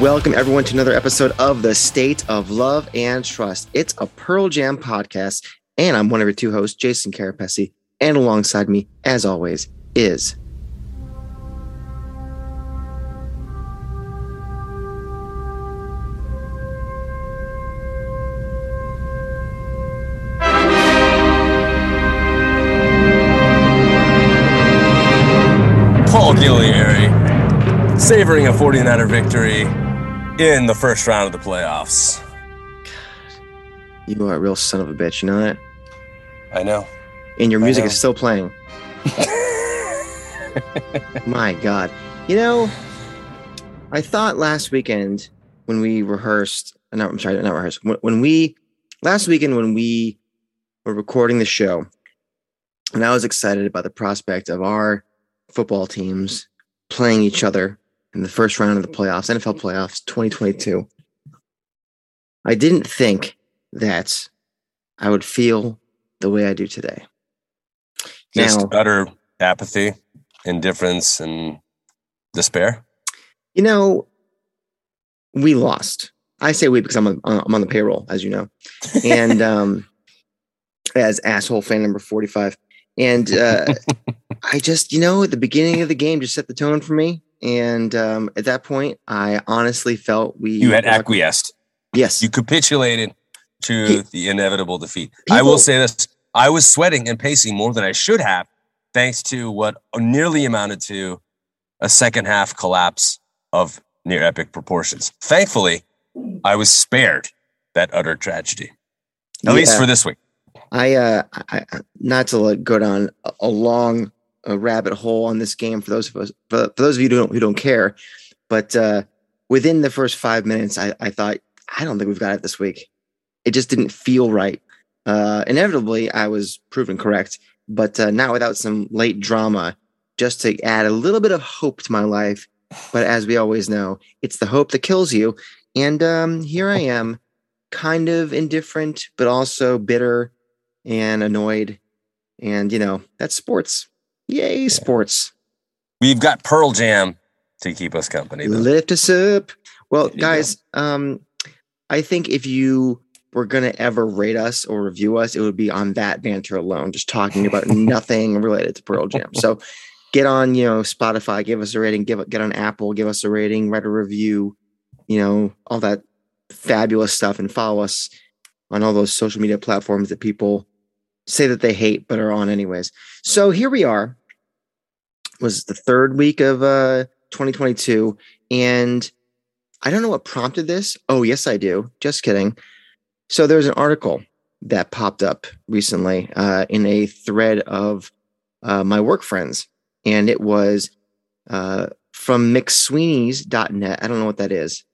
Welcome, everyone, to another episode of the State of Love and Trust. It's a Pearl Jam podcast, and I'm one of your two hosts, Jason Carapesi. And alongside me, as always, is savoring a 49er victory in the first round of the playoffs. you are a real son of a bitch. You know that? I know. And your music is still playing. My God. You know, I thought last weekend when we rehearsed, uh, no, I'm sorry, not rehearsed, when, when we, last weekend when we were recording the show, and I was excited about the prospect of our football teams playing each other in the first round of the playoffs, NFL playoffs 2022. I didn't think that I would feel the way I do today. Just Now- utter apathy, indifference, and despair. You know, we lost. I say we because I'm on, I'm on the payroll, as you know, and um, as asshole fan number 45. And uh, I just, you know, at the beginning of the game, just set the tone for me. And um, at that point, I honestly felt we You had acquiesced. Yes, You capitulated to Pe- the inevitable defeat. I will say this I was sweating and pacing more than I should have, thanks to what nearly amounted to a second half collapse of near epic proportions. Thankfully, I was spared that utter tragedy, at least for this week. I, uh, I, not to like, go down a long uh, rabbit hole on this game for those of us, for, for those of you who don't, who don't care, but uh, within the first five minutes, I, I thought, I don't think we've got it this week. It just didn't feel right. Uh, inevitably, I was proven correct, but uh, not without some late drama, just to add a little bit of hope to my life. But as we always know, it's the hope that kills you. And um, here I am, kind of indifferent, but also bitter and annoyed. And, you know, that's sports. Yay, sports. We've got Pearl Jam to keep us company. though. Lift us up. Well, guys, um, I think if you were going to ever rate us or review us, it would be on that banter alone, just talking about nothing related to Pearl Jam. So get on, you know, Spotify, give us a rating, give get on Apple, give us a rating, write a review, you know, all that fabulous stuff and follow us on all those social media platforms that people say that they hate but are on anyways. So here we are. It Was the third week of uh 2022 and I don't know what prompted this. Oh, yes, I do. Just kidding. So there's an article that popped up recently uh, in a thread of uh, my work friends, and it was uh, from McSweeney's.net. I don't know what that is.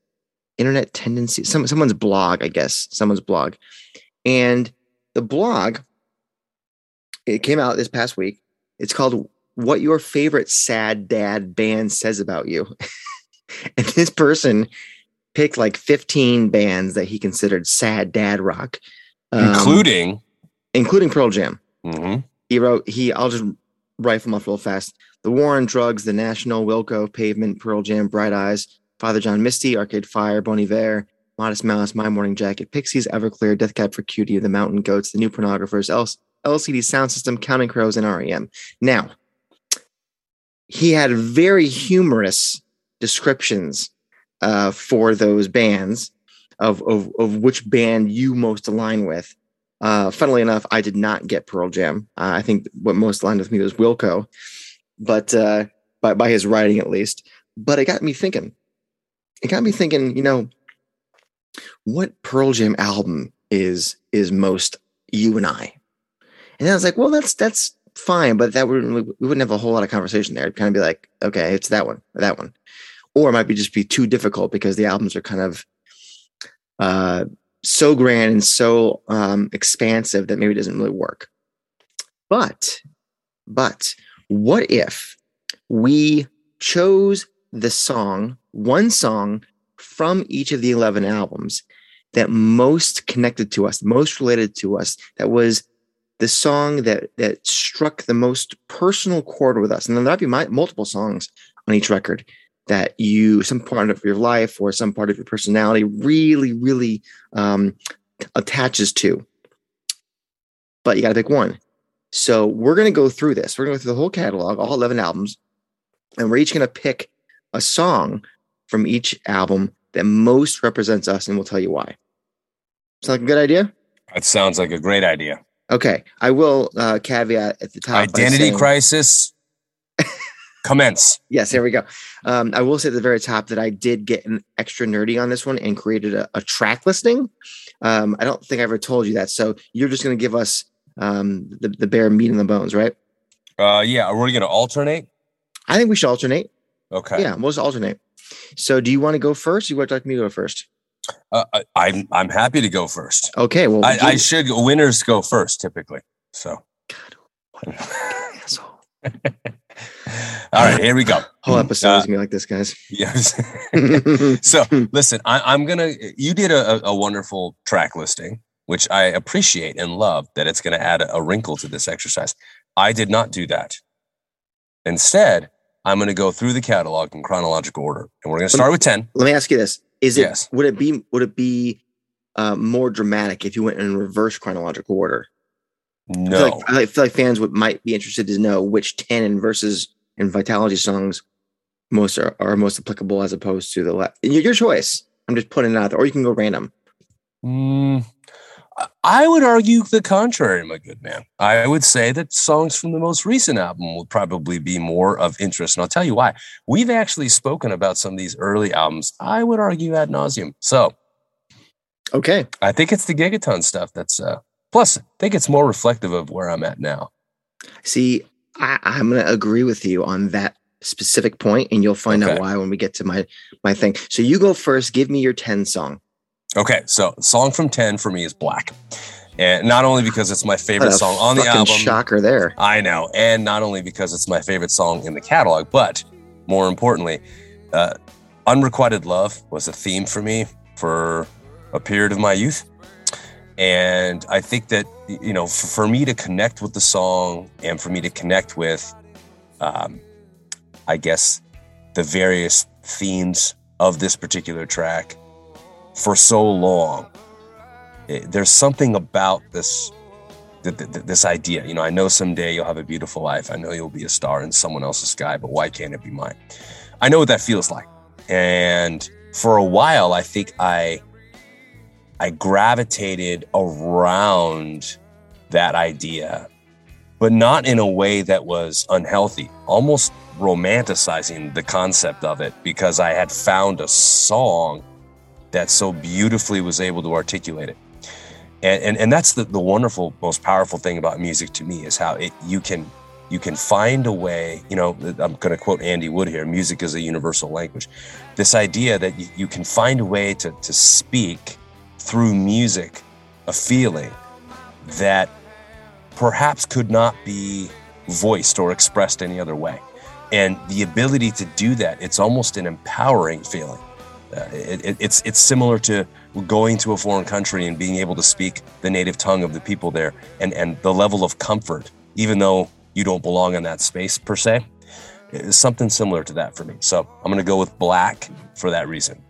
Internet tendency, some someone's blog, I guess, someone's blog, and the blog it came out this past week. It's called "What Your Favorite Sad Dad Band Says About You." and this person picked like 15 bands that he considered sad dad rock, um, including. including Pearl Jam. Mhm. He wrote he I'll just rifle them off real fast. The War on Drugs, The National, Wilco, Pavement, Pearl Jam, Bright Eyes, Father John Misty, Arcade Fire, Bon Iver, Modest Mouse, My Morning Jacket, Pixies, Everclear, Death Cab for Cutie, The Mountain Goats, The New Pornographers, L- LCD Sound System, Counting Crows, and REM. Now, he had very humorous descriptions uh, for those bands of, of of which band you most align with. Uh, funnily enough, I did not get Pearl Jam. Uh, I think what most aligned with me was Wilco, but uh, by by his writing at least. But it got me thinking. It got me thinking. You know, what Pearl Jam album is is most you and I? And I was like, well, that's that's fine, but that wouldn't we wouldn't have a whole lot of conversation there. It'd kind of be like, okay, it's that one or that one, or it might be just be too difficult because the albums are kind of, uh, so grand and so um, expansive that maybe it doesn't really work. But, but what if we chose the song, one song from each of the 11 albums that most connected to us, most related to us, that was the song that that struck the most personal chord with us. And then there'd be my, multiple songs on each record that you, some part of your life or some part of your personality really, really um, attaches to. But you got to pick one. So we're going to go through this. We're going to go through the whole catalog, all 11 albums, and we're each going to pick a song from each album that most represents us, and we'll tell you why. Sound like a good idea? That sounds like a great idea. Okay, I will uh, caveat at the top. Identity saying- crisis. Commence. Yes, here we go. Um, I will say at the very top that I did get an extra nerdy on this one and created a, a track listing. Um, I don't think I ever told you that. So you're just going to give us um, the, the bare meat and the bones, right? Uh, yeah. Are we going to alternate? I think we should alternate. Okay. Yeah, we'll just alternate. So do you want to go first? Or you would like me to go first? Uh, I- I'm I'm happy to go first. Okay. Well, I, I should. Winners go first typically. So. asshole. All right, here we go. Whole episode Uh, is gonna be like this, guys. Yes. so listen, I, I'm gonna. You did a, a- wonderful track listing, which I appreciate and love. That it's gonna add a, a wrinkle to this exercise. I did not do that. Instead, I'm gonna go through the catalog in chronological order, and we're gonna start with ten. Let me ask you this: Is it Yes. would it be would it be uh, more dramatic if you went in reverse chronological order? I feel, No, like, I feel like fans would might be interested to know which ten and versus and Vitalogy songs most are, are most applicable as opposed to the left. Your, your choice. I'm just putting it out there, or you can go random. Mm, I- would argue the contrary, my good man. I would say that songs from the most recent album will probably be more of interest. And I'll tell you why. We've actually spoken about some of these early albums, I would argue ad nauseum. So Okay. I think it's the Gigaton stuff that's, uh, plus, I think it's more reflective of where I'm at now. See, I, I'm going to agree with you on that specific point, and you'll find out why when we get to my my thing. So you go first. Give me your ten song. Okay. So, song from 10 for me is Black. And not only because it's my favorite song on the album. Shocker there. I know. And not only because it's my favorite song in the catalog, but more importantly, uh, Unrequited Love was a theme for me for a period of my youth. And I think that, you know, for, for me to connect with the song and for me to connect with, um, I guess, the various themes of this particular track for so long, it- there's something about this th- th- th- this idea. You know, I know someday you'll have a beautiful life. I know you'll be a star in someone else's sky, but why can't it be mine? I know what that feels like. And for a while, I think I I gravitated around that idea, but not in a way that was unhealthy, almost romanticizing the concept of it because I had found a song that so beautifully was able to articulate it. And and, and that's the, the wonderful most powerful thing about music to me is how it you can you can find a way you know i'm going to quote andy wood here music is a universal language. This idea that you, you can find a way to, to speak through music a feeling that perhaps could not be voiced or expressed any other way. And the ability to do that it's almost an empowering feeling uh, it, it, it's it's similar to going to a foreign country and being able to speak the native tongue of the people there and and the level of comfort even though you don't belong in that space per se is something similar to that for me. So i'm going to go with black for that reason.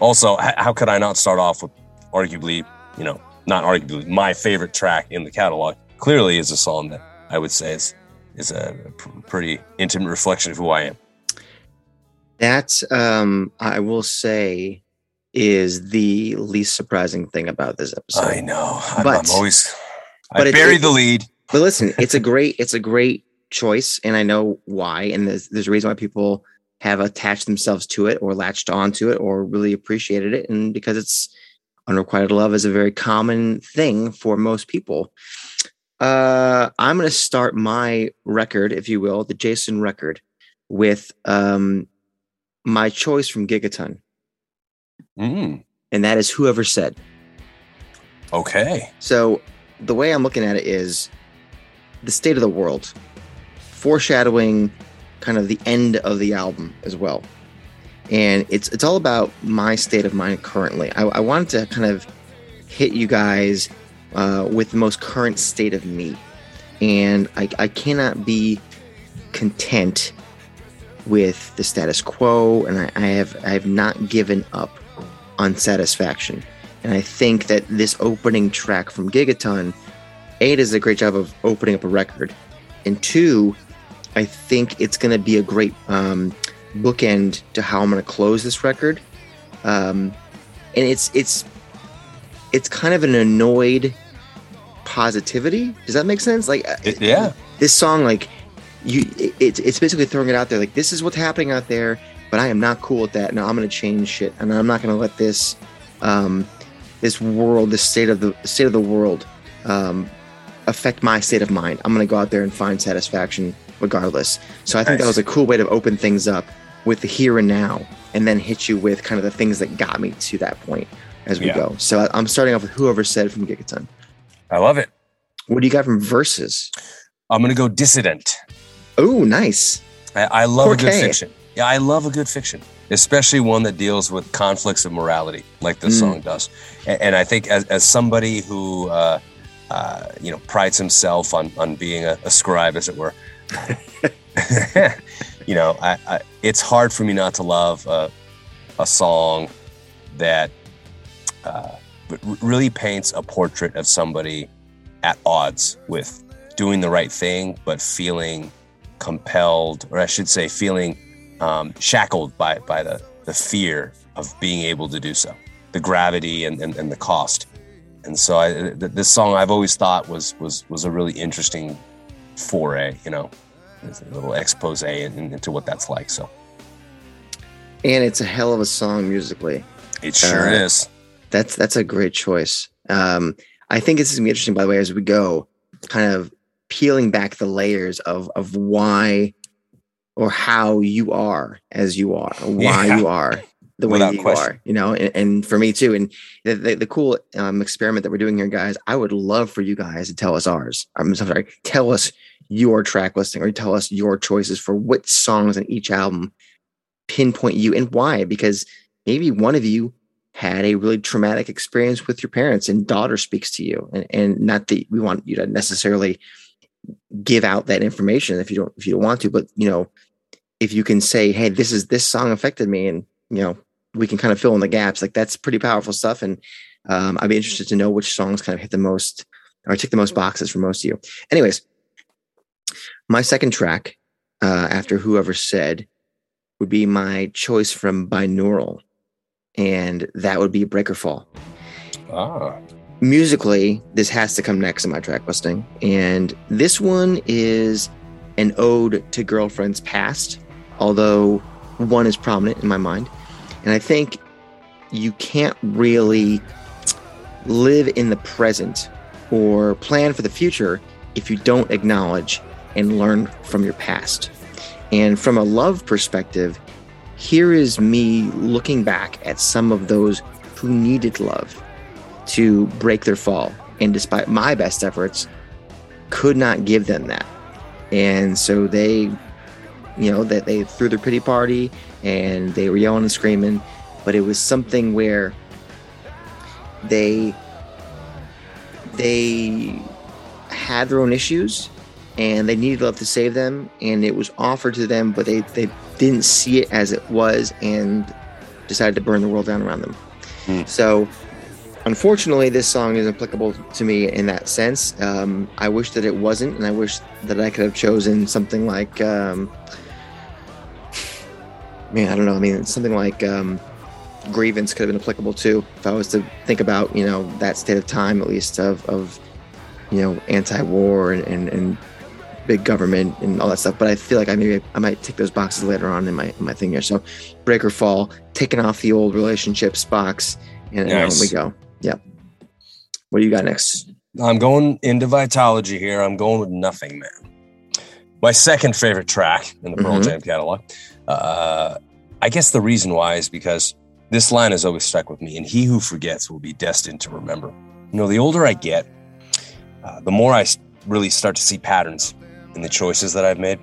Also how could i not start off with arguably you know not arguably my favorite track in the catalog? Clearly is a song that i would say is is a pr- pretty intimate reflection of who i am That um, I will say is the least surprising thing about this episode. i know I'm, But- I'm always i but it- bury the lead But listen, it's a great it's a great choice, and I know why. And there's there's a reason why people have attached themselves to it or latched onto it or really appreciated it, and because it's unrequited love is a very common thing for most people. Uh, I'm going to start my record, if you will, the Jason record, with um, my choice from Gigaton, Mm. and that is "Whoever Said." Okay. So the way I'm looking at it is the state of the world, foreshadowing kind of the end of the album as well. And it's it's all about my state of mind currently. I, I wanted to kind of hit you guys uh, with the most current state of me, and I, I cannot be content with the status quo, and I, I have I have not given up on satisfaction. And I think that this opening track from Gigaton, A, does a great job of opening up a record. And two, I think it's going to be a great um, bookend to how I'm going to close this record. Um, and it's it's it's kind of an annoyed positivity. Does that make sense? Like, It- yeah. this song, like you, it's it's basically throwing it out there. Like this is what's happening out there, but I am not cool with that. Now I'm going to change shit, and I'm not going to let this um, this world, this state of the state of the world, um, affect my state of mind. I'm going to go out there and find satisfaction regardless. So I think that was a cool way to open things up with the here and now, and then hit you with kind of the things that got me to that point as we Yeah. go. So I'm starting off with whoever said from Gigaton. I love it. What do you got from verses? I'm gonna go dissident. Oh, nice. I, I love a good fiction. Yeah, I love a good fiction, especially one that deals with conflicts of morality, like this Mm. song does. And, and I think, as, as somebody who, uh, uh, you know, prides himself on on being a, a scribe, as it were, you know, I, I, it's hard for me not to love a, a song that uh, really paints a portrait of somebody at odds with doing the right thing, but feeling compelled, or I should say, feeling um, shackled by by the the fear of being able to do so, the gravity and and, and the cost. And so, I, th- this song I've always thought was was was a really interesting foray, you know, a little expose in, into what that's like. So And it's a hell of a song musically. it sure Uh, is. That's that's a great choice. Um, I think this is gonna be interesting, by the way, as we go, kind of peeling back the layers of of why or how you are as you are, why Yeah. you are the way Without you question. are. You know, and, and for me too. And the, the, the cool um, experiment that we're doing here, guys, I would love for you guys to tell us ours. I'm sorry, tell us your track listing or tell us your choices for which songs in each album pinpoint you and why. Because maybe one of you had a really traumatic experience with your parents and daughter speaks to you and, and not that we want you to necessarily give out that information if you don't if you don't want to but you know if you can say hey this is this song affected me and you know we can kind of fill in the gaps like that's pretty powerful stuff and um, i'd be interested to know which songs kind of hit the most or tick the most boxes for most of you. Anyways my second track uh, after whoever said would be my choice from binaural and that would be Breakerfall. Ah, musically, this has to come next in my track listing. And this one is an ode to girlfriends past, although one is prominent in my mind. And I think you can't really live in the present or plan for the future if you don't acknowledge and learn from your past. And from a love perspective, here is me looking back at some of those who needed love to break their fall. And despite my best efforts, could not give them that. And so they, you know, that they threw their pity party and they were yelling and screaming, but it was something where they they had their own issues and they needed love to save them and it was offered to them but they, they didn't see it as it was and decided to burn the world down around them Hmm. so unfortunately this song is applicable to me in that sense. Um, i wish that it wasn't and i wish that i could have chosen something like um, man i don't know i mean something like um, grievance could have been applicable too if i was to think about you know that state of time at least of, of you know anti-war and, and, and big government and all that stuff. But i feel like i maybe i might take those boxes later on in my in my thing here. So Breakerfall taking off the old relationships box and, Nice. we go yep what do you got next I'm going into Vitalogy here. I'm going with Nothing Man. My second favorite track in the Pearl Mhm. Jam catalog. Uh, I guess the reason why is because this line has always stuck with me. And he who forgets will be destined to remember. You know, the older I get, uh, the more I really start to see patterns in the choices that I've made,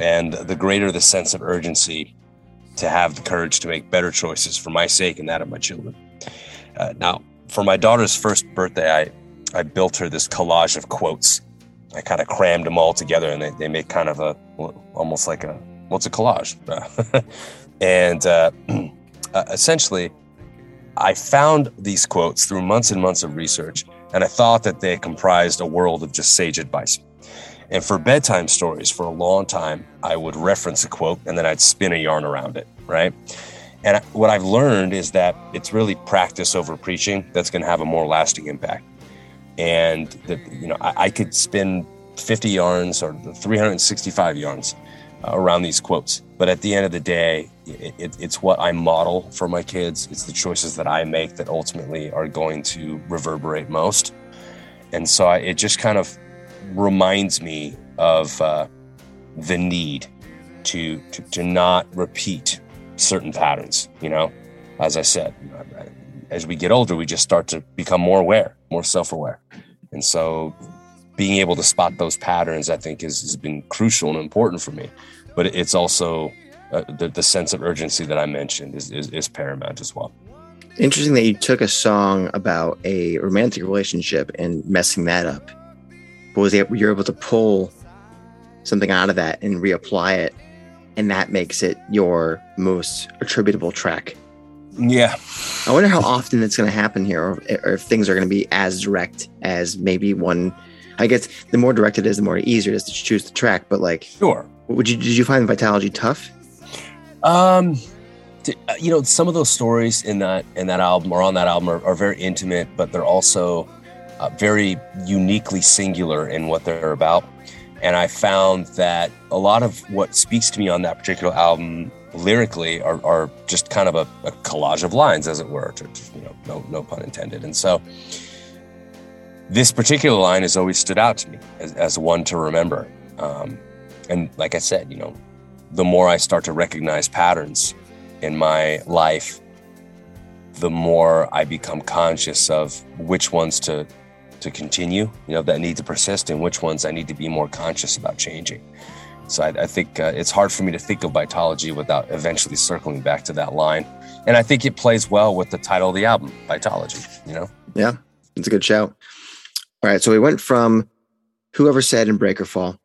and the greater the sense of urgency to have the courage to make better choices for my sake and that of my children. Uh, now, for my daughter's first birthday, I, I built her this collage of quotes. I kind of crammed them all together and they, they make kind of a, almost like a, what's a collage? and uh, uh, essentially, I found these quotes through months and months of research, and I thought that they comprised a world of just sage advice. And for bedtime stories, for a long time, I would reference a quote and then I'd spin a yarn around it, right? And what I've learned is that it's really practice over preaching that's going to have a more lasting impact. And that, you know, I, I could spin 50 yarns or 365 yarns uh, around these quotes. But at the end of the day, it, it, it's what I model for my kids. It's the choices that I make that ultimately are going to reverberate most. And so I, it just kind of reminds me of uh, the need to, to, to not repeat certain patterns. You know, as I said, as we get older, we just start to become more aware, more self-aware, and so being able to spot those patterns, I think, is, has been crucial and important for me. But it's also uh, the, the sense of urgency that I mentioned is, is, is paramount as well. Interesting that you took a song about a romantic relationship and messing that up but was able, you're able to pull something out of that and reapply it, and that makes it your most attributable track. Yeah. I wonder how often it's going to happen here, or, or if things are going to be as direct as maybe one. I guess the more direct it is, the more easier it is to choose the track. But like, sure. Would you did you find Vitalogy tough? Um, uh, you know, some of those stories in that in that album or on that album are, are very intimate, but they're also uh, very uniquely singular in what they're about. And I found that a lot of what speaks to me on that particular album lyrically are, are just kind of a, a, collage of lines, as it were, to, you know, no, no pun intended. And so this particular line has always stood out to me as, as one to remember. Um, and like I said, you know, the more I start to recognize patterns in my life, the more I become conscious of which ones to to continue, you know, that need to persist and which ones I need to be more conscious about changing. So I, I think uh, it's hard for me to think of Vitalogy without eventually circling back to that line. And I think it plays well with the title of the album, Vitalogy, you know? Yeah, it's a good shout. All right, so we went from Whoever Said and Breakerfall.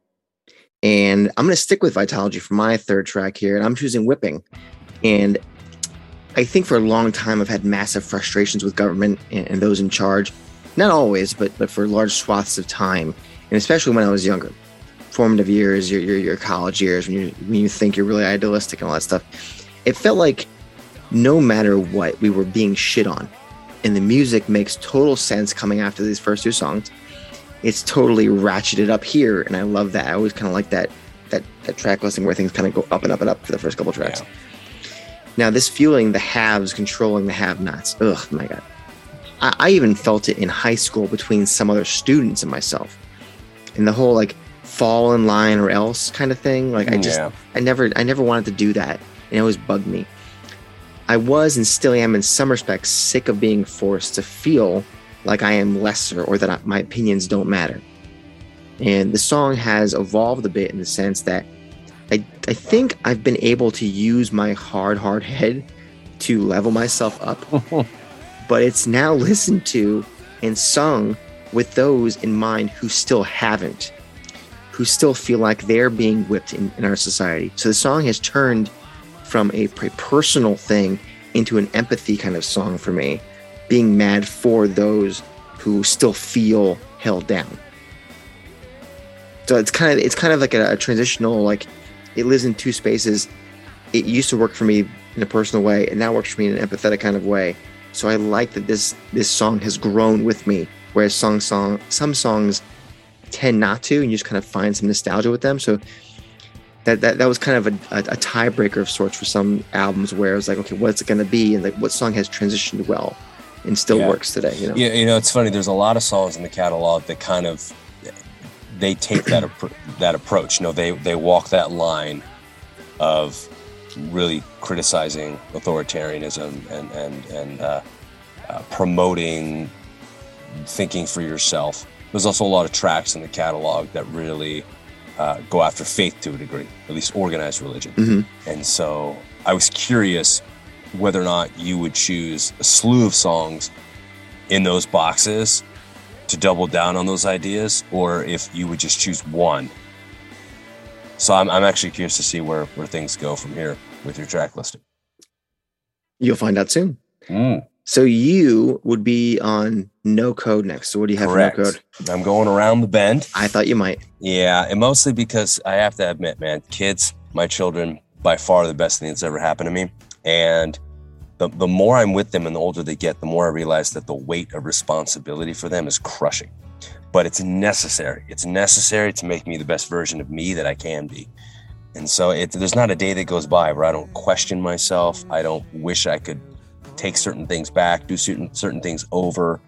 And I'm going to stick with Vitalogy for my third track here. And I'm choosing Whipping. And I think for a long time, I've had massive frustrations with government and, and those in charge not always, but but for large swaths of time, and especially when I was younger, formative years, your your, your college years, when you when you think you're really idealistic and all that stuff, it felt like no matter what, we were being shit on, and the music makes total sense coming after these first two songs. It's totally ratcheted up here, and I love that. I always kind of like that that that track listing where things kind of go up and up and up for the first couple tracks. Yeah. Now, this feeling, the haves controlling the have-nots. Ugh, my god. I, I even felt it in high school between some other students and myself. And the whole like fall in line or else kind of thing. Like I just yeah. I never I never wanted to do that. And it always bugged me. I was and still am in some respects sick of being forced to feel like I am lesser or that I, my opinions don't matter. And the song has evolved a bit in the sense that I, I think I've been able to use my hard, hard head to level myself up but it's now listened to and sung with those in mind who still haven't, who still feel like they're being whipped in, in our society. So the song has turned from a, personal thing into an empathy kind of song for me, being mad for those who still feel held down. So it's kind of it's kind of like a, a transitional like it lives in two spaces. It used to work for me in a personal way, and now works for me in an empathetic kind of way. So I like that this this song has grown with me, whereas song song some songs tend not to, and you just kind of find some nostalgia with them. So that that, that was kind of a, a, a tiebreaker of sorts for some albums where I was like, okay, what's it going to be, and like what song has transitioned well and still yeah. works today. You know, yeah, you know, it's funny. There's a lot of songs in the catalog that kind of they take that that approach. You know, they they walk that line of really criticizing authoritarianism and and and uh, uh, promoting thinking for yourself. There's also a lot of tracks in the catalog that really uh, go after faith to a degree, at least organized religion. Mm-hmm. And so I was curious whether or not you would choose a slew of songs in those boxes to double down on those ideas, or if you would just choose one. So I'm, I'm actually curious to see where, where things go from here with your track listing. You'll find out soon. Mm, So you would be on no code next. So what do you have correct. for no code? I'm going around the bend. I thought you might. Yeah, and mostly because I have to admit, man, kids, my children, by far the best thing that's ever happened to me. And the, the more I'm with them and the older they get, the more I realize that the weight of responsibility for them is crushing. But it's necessary. It's necessary to make me the best version of me that I can be. And so it, there's not a day that goes by where I don't question myself. I don't wish I could take certain things back, do certain certain things over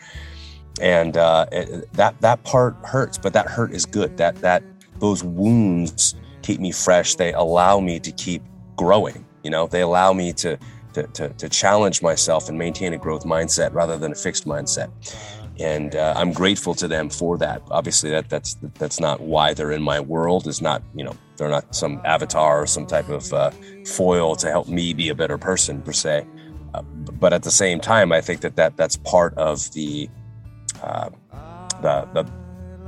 and uh, it- that that part hurts, but that hurt is good. That that those wounds keep me fresh. They allow me to keep growing. You know, they allow me to to to, to challenge myself and maintain a growth mindset rather than a fixed mindset. And uh, I'm grateful to them for that. Obviously, that that's that's not why they're in my world. Is not you know they're not some avatar or some type of uh, foil to help me be a better person per se. Uh, but at the same time, I think that, that that's part of the uh, the the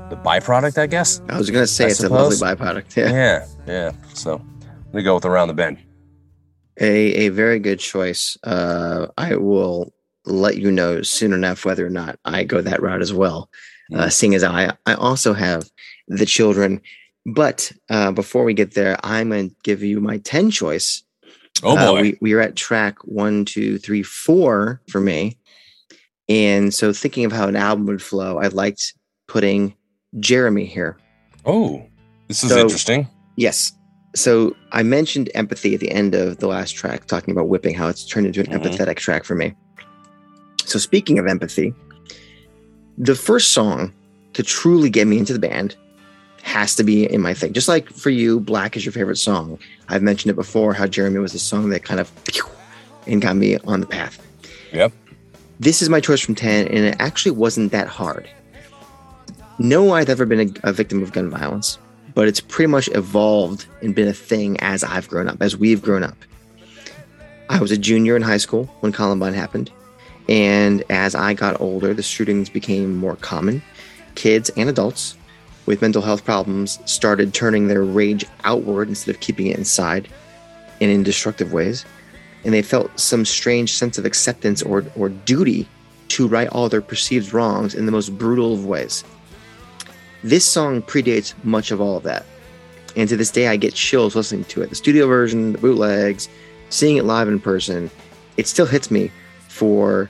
the byproduct, I guess. I was gonna say I it's a lovely byproduct. Yeah. Yeah, yeah. So me go with around the bend. A a very good choice. Uh, I will let you know soon enough whether or not I go that route as well. Uh, Mm. seeing as I I also have the children. But uh, before we get there, I'm going to give you my 10 choice. Oh Uh, boy. we, we are at track one, two, three, four for me. And so thinking of how an album would flow, I liked putting Jeremy here. oh, this is So- interesting. Yes. So I mentioned empathy at the end of the last track, talking about whipping, how it's turned into an Mhm. empathetic track for me. So speaking of empathy, the first song to truly get me into the band has to be in my thing. Just like for you, Black is your favorite song. I've mentioned it before how Jeremy was the song that kind of pew, and got me on the path. Yep. This is my choice from 10, and it actually wasn't that hard. No, I've ever been a, a victim of gun violence, but it's pretty much evolved and been a thing as I've grown up, as we've grown up. I was a junior in high school when Columbine happened. And as I got older, the shootings became more common. Kids and adults with mental health problems started turning their rage outward instead of keeping it inside and in destructive ways. And they felt some strange sense of acceptance or, or duty to right all their perceived wrongs in the most brutal of ways. This song predates much of all of that. And to this day, I get chills listening to it. The studio version, the bootlegs, seeing it live in person, it still hits me for,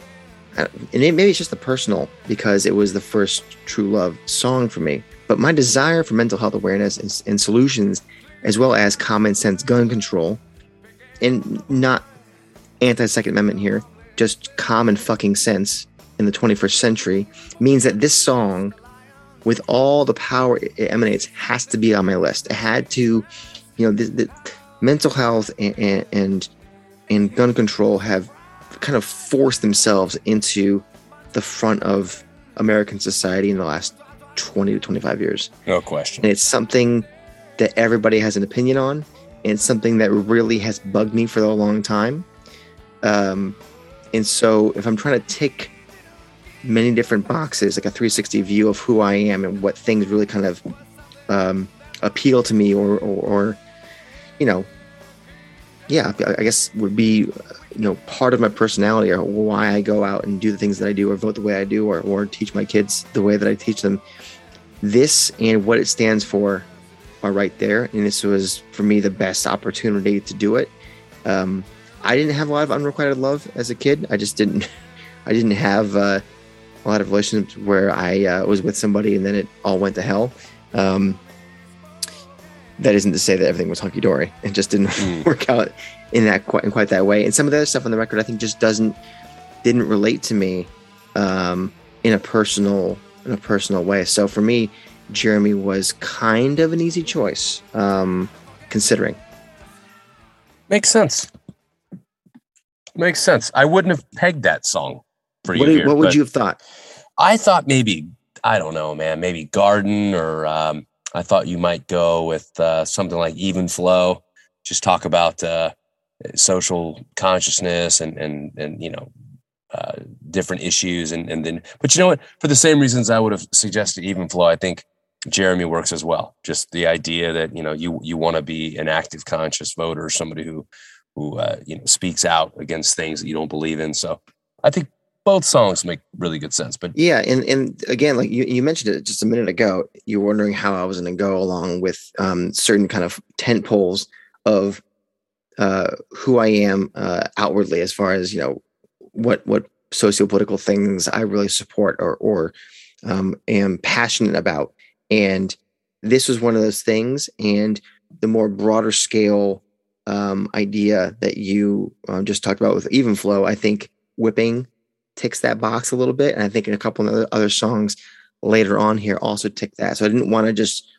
and it, maybe it's just the personal because it was the first true love song for me. But my desire for mental health awareness and, and solutions, as well as common sense gun control, and not anti Second Amendment here, just common fucking sense in the 21st century, means that this song, with all the power it emanates, has to be on my list. It had to, you know, the, the mental health and and and gun control have kind of forced themselves into the front of American society in the last 20 to 25 years. No question. And it's something that everybody has an opinion on. And it's something that really has bugged me for a long time. Um, and so if I'm trying to tick many different boxes, like a 360 view of who I am and what things really kind of um, appeal to me or, or, or, you know, yeah, I guess would be, you know, part of my personality or why I go out and do the things that I do or vote the way I do or, or teach my kids the way that I teach them. This and what it stands for are right there. And this was, for me, the best opportunity to do it. Um, I didn't have a lot of unrequited love as a kid. I just didn't, I didn't have uh, a lot of relationships where I uh, was with somebody and then it all went to hell. Um, that isn't to say that everything was hunky dory. It just didn't Mm. work out in that quite in quite that way. And some of the other stuff on the record, I think, just doesn't didn't relate to me um, in a personal in a personal way. So for me, Jeremy was kind of an easy choice, um, considering. Makes sense. Makes sense. I wouldn't have pegged that song for you. What, here, what would you have thought? I thought maybe I don't know, man, maybe Garden or um, I thought you might go with uh, something like Even Flow. Just talk about uh, social consciousness and and and you know uh, different issues and and then but you know what for the same reasons I would have suggested Even Flow. I think Jeremy works as well. Just the idea that you know you you want to be an active, conscious voter, somebody who who uh, you know speaks out against things that you don't believe in. So I think both songs make really good sense. But yeah, and and again, like you, you mentioned it just a minute ago, you were wondering how I was going to go along with um, certain kind of tent poles of uh, who I am uh, outwardly, as far as you know what what sociopolitical things I really support or or um, am passionate about, and this was one of those things. And the more broader scale um, idea that you um, just talked about with even flow, I think whipping ticks that box a little bit. And I think in a couple of other songs later on here also tick that. So I didn't want to just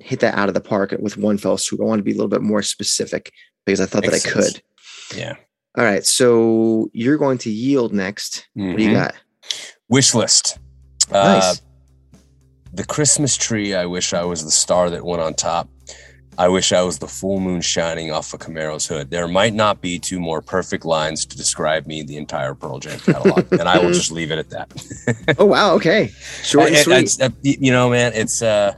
hit that out of the park with one fell swoop. I want to be a little bit more specific because I thought Makes that I sense. could. Yeah. All right. So you're going to yield next. Mm-hmm. What do you mm-hmm. got? Wish list. Nice. Uh, the Christmas tree. I wish I was the star that went on top. I wish I was the full moon shining off a Camaro's hood. There might not be two more perfect lines to describe me the entire Pearl Jam catalog, and I will just leave it at that. oh wow, okay, short and, and sweet. Uh, you know, man, it's uh,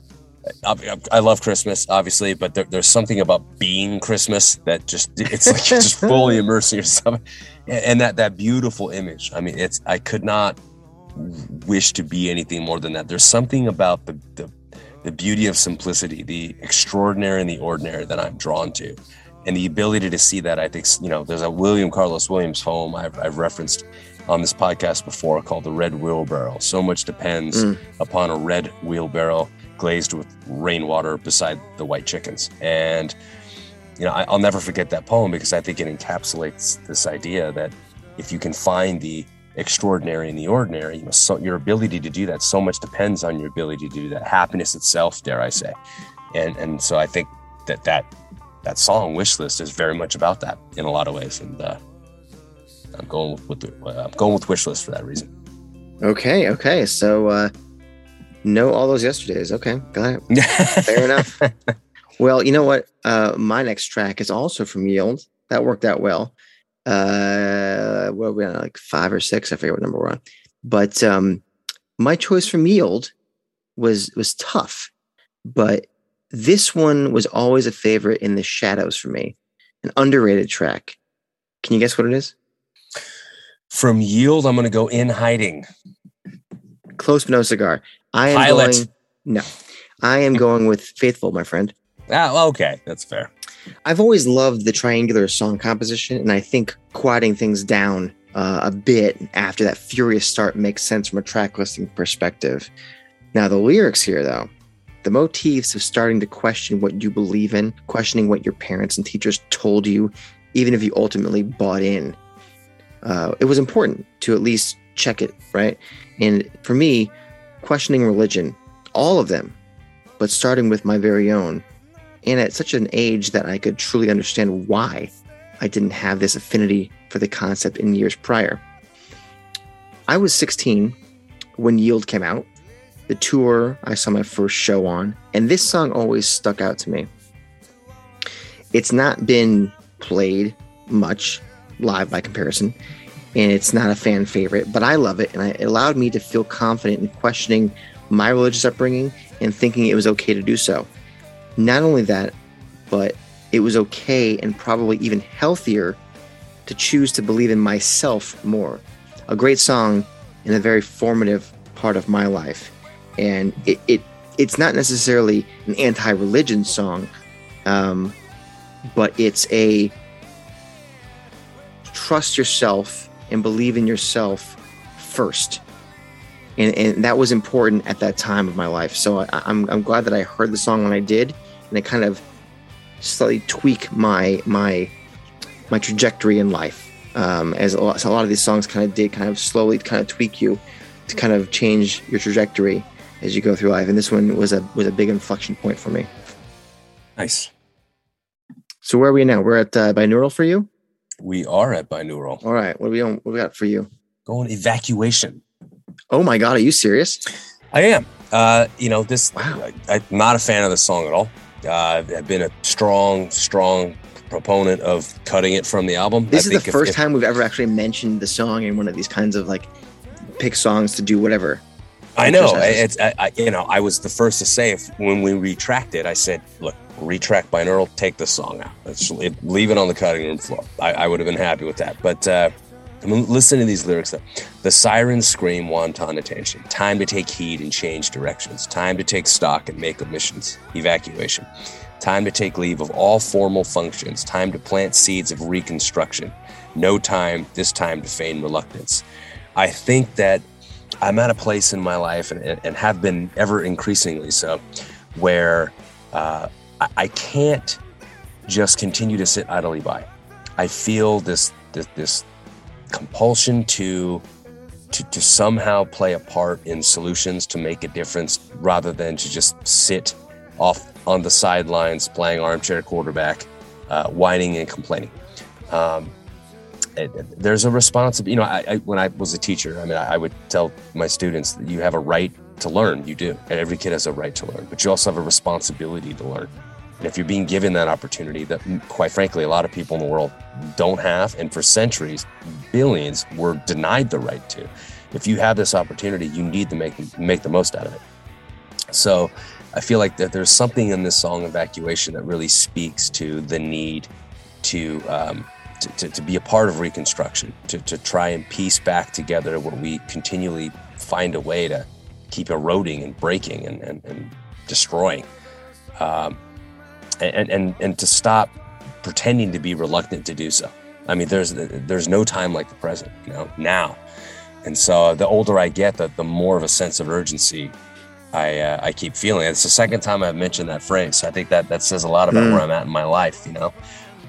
I love Christmas, obviously, but there, there's something about being Christmas that just it's like you're just fully immersing yourself, and that that beautiful image. I mean, it's I could not wish to be anything more than that. There's something about the the the beauty of simplicity, the extraordinary and the ordinary that I'm drawn to. And the ability to see that, I think, you know, there's a William Carlos Williams poem I've, I've referenced on this podcast before called The Red Wheelbarrow. So much depends mm. upon a red wheelbarrow glazed with rainwater beside the white chickens. And, you know, I, I'll never forget that poem because I think it encapsulates this idea that if you can find the extraordinary and the ordinary. You know so your ability to do that so much depends on your ability to do that. Happiness itself dare i say. And and so i think that that that song wish list is very much about that in a lot of ways. And uh, i'm going with, with the, uh, i'm going with wish list for that reason. Okay okay. So uh know all those yesterdays. Okay got it. Fair enough. Well you know what? Uh my next track is also from yield. That worked out well uh what we on like five or six? I forget what number we're on. But um my choice from yield was was tough but this one was always a favorite in the shadows for me an underrated track. Can you guess what it is? From yield i'm going to go in hiding. Close but no cigar. I am Pilot. going no. I am going with faithful my friend. Ah okay. That's fair I've always loved the triangular song composition, and I think quieting things down uh, a bit after that furious start makes sense from a track listing perspective. Now, the lyrics here, though, the motifs of starting to question what you believe in, questioning what your parents and teachers told you, even if you ultimately bought in. Uh, it was important to at least check it, right? And for me, questioning religion, all of them, but starting with my very own, and at such an age that I could truly understand why I didn't have this affinity for the concept in years prior. I was 16 when Yield came out, the tour I saw my first show on, and this song always stuck out to me. It's not been played much live by comparison, and it's not a fan favorite, but I love it, and it allowed me to feel confident in questioning my religious upbringing and thinking it was okay to do so. Not only that, but it was okay and probably even healthier to choose to believe in myself more. A great song and a very formative part of my life. And it, it it's not necessarily an anti-religion song, um, but it's a trust yourself and believe in yourself first. And, and that was important at that time of my life. So I, I'm, I'm glad that I heard the song when I did and it kind of slightly tweak my my my trajectory in life. Um, as a lot, so a lot of these songs kind of did kind of slowly kind of tweak you to kind of change your trajectory as you go through life. And this one was a was a big inflection point for me. Nice. So where are we now? We're at uh, binaural for you. We are at binaural. All right. What do we on? What we got for you? Going evacuation. Oh my God, are you serious? I am. Uh, you know, this, Wow. I, I'm not a fan of the song at all. Uh, I've been a strong, strong proponent of cutting it from the album. This I is the if- first if- time we've ever actually mentioned the song in one of these kinds of like pick songs to do whatever. I know. It's, I, I, you know, I was the first to say if when we retracted, I said, look, retract binaural, take the song out. Let's leave it on the cutting room floor. I, I would have been happy with that. But uh, I mean, listen to these lyrics though. The sirens scream wanton attention. Time to take heed and change directions. Time to take stock and make omissions. Evacuation. Time to take leave of all formal functions. Time to plant seeds of reconstruction. No time, this time to feign reluctance. I think that I'm at a place in my life and, and have been ever increasingly so where uh, I, can't just continue to sit idly by. I feel this this, this compulsion to, to to somehow play a part in solutions to make a difference rather than to just sit off on the sidelines playing armchair quarterback, uh, whining and complaining. Um, it- there's a responsibility. You know, I, I, when I was a teacher, I mean, I, I would tell my students that you have a right to learn. You do, and every kid has a right to learn, but you also have a responsibility to learn. And if you're being given that opportunity, that quite frankly, a lot of people in the world don't have, and for centuries, billions were denied the right to. If you have this opportunity, you need to make make the most out of it. So, I feel like that there's something in this song "Evacuation" that really speaks to the need to um, to, to, to be a part of reconstruction, to, to try and piece back together what we continually find a way to keep eroding and breaking and, and, and destroying. Um, and, and, and to stop pretending to be reluctant to do so. I mean, there's, there's no time like the present, you know, now. And so the older I get, the, the more of a sense of urgency I, uh, I keep feeling. It's the second time I've mentioned that phrase. I think that, that says a lot about Mm. where I'm at in my life, you know?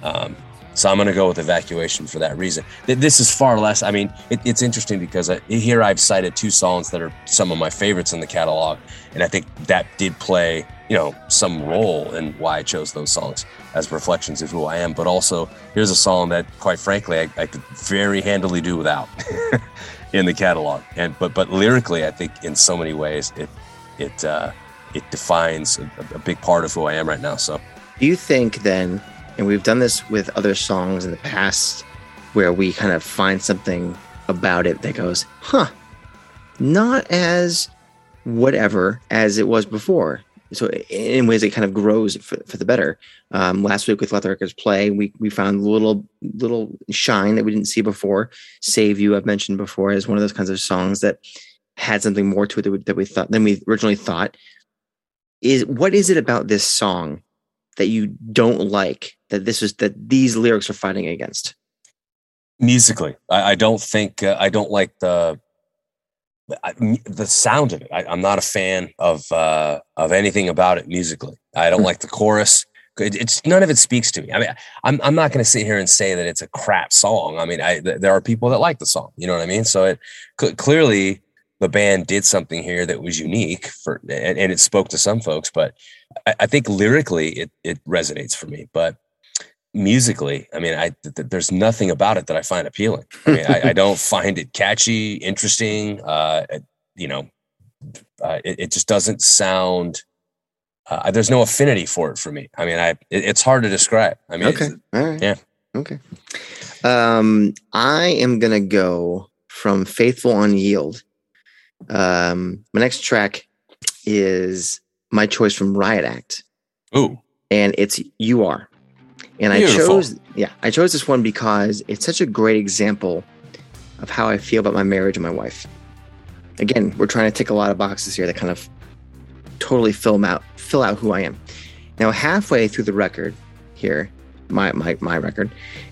Um, so I'm going to go with evacuation for that reason. This is far less. I mean, it, it's interesting because I, here I've cited two songs that are some of my favorites in the catalog, and I think that did play, you know, some role in why I chose those songs as reflections of who I am. But also, here's a song that, quite frankly, I, I could very handily do without in the catalog. And but but lyrically, I think in so many ways it it uh, it defines a, a big part of who I am right now. So. Do you think then, and we've done this with other songs in the past, where we kind of find something about it that goes, huh, not as whatever as it was before. So in ways it kind of grows for, for the better. Um, last week with Let the Records Play, we we found a little little shine that we didn't see before. Save You, I've mentioned before, is one of those kinds of songs that had something more to it that we, that we thought than we originally thought. Is what is it about this song that you don't like that this is that these lyrics are fighting against? musically i, I don't think uh, i don't like the I, the sound of it I, i'm not a fan of uh of anything about it musically. I don't Hmm. like the chorus. It, it's none of it speaks to me. I mean i'm, I'm not going to sit here and say that it's a crap song. I mean I, th- there are people that like the song you know what i mean? So it cl- clearly the band did something here that was unique for and, and it spoke to some folks but I, I think lyrically it it resonates for me. But musically i mean i th- th- there's nothing about it that i find appealing i mean I, I don't find it catchy interesting uh you know uh, it, it just doesn't sound uh, there's no affinity for it for me i mean i it, it's hard to describe i mean Okay. All right. Yeah. Okay. Um, I am gonna go from Faithful on Yield. Um, my next track is my choice from Riot Act, ooh and it's You Are. And I chose, yeah, I chose this one because it's such a great example of how I feel about my marriage and my wife. Again, we're trying to tick a lot of boxes here that kind of totally fill out, fill out who I am. Now, halfway through the record here, my my my record,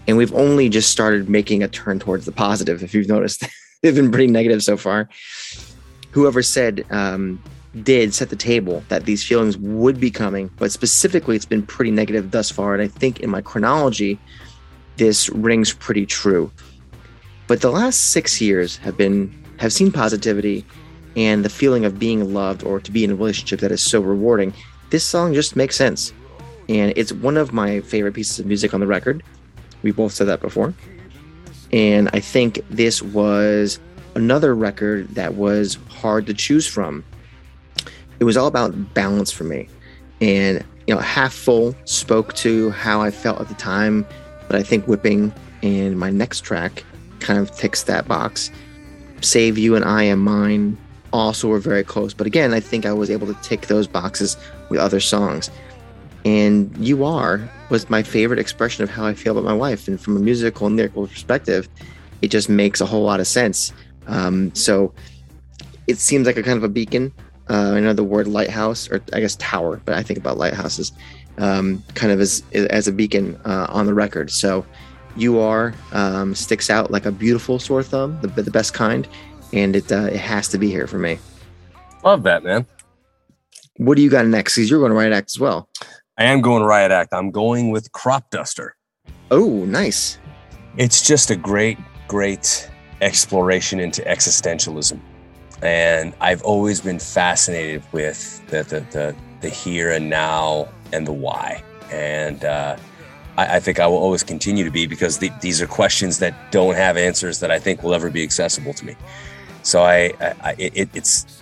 and we've only just started making a turn towards the positive. If you've noticed, they've been pretty negative so far. Whoever said um, did set the table that these feelings would be coming, but specifically, it's been pretty negative thus far. And I think in my chronology, this rings pretty true. But the last six years have been have seen positivity and the feeling of being loved or to be in a relationship that is so rewarding. This song just makes sense. And it's one of my favorite pieces of music on the record. We both said that before. And I think this was another record that was hard to choose from. It was all about balance for me. And, you know, Half Full spoke to how I felt at the time, but I think Whipping and my next track kind of ticks that box. Save You and I Am Mine also were very close. But again, I think I was able to tick those boxes with other songs. And You Are was my favorite expression of how I feel about my wife. And from a musical and lyrical perspective, it just makes a whole lot of sense. Um, so it seems like a kind of a beacon. Uh, I know the word lighthouse, or I guess tower, but I think about lighthouses um, kind of as as a beacon uh, on the record. So you are um, sticks out like a beautiful sore thumb, the, the best kind, and it uh, it has to be here for me. Love that, man. What do you got next? Because you're going to Riot Act as well. I am going Riot Act. I'm going with Crop Duster. Oh, nice. It's just a great, great exploration into existentialism. And I've always been fascinated with the, the, the, the here and now and the why. And uh, I, I, think I will always continue to be because the, these are questions that don't have answers that I think will ever be accessible to me. So I, I it, it's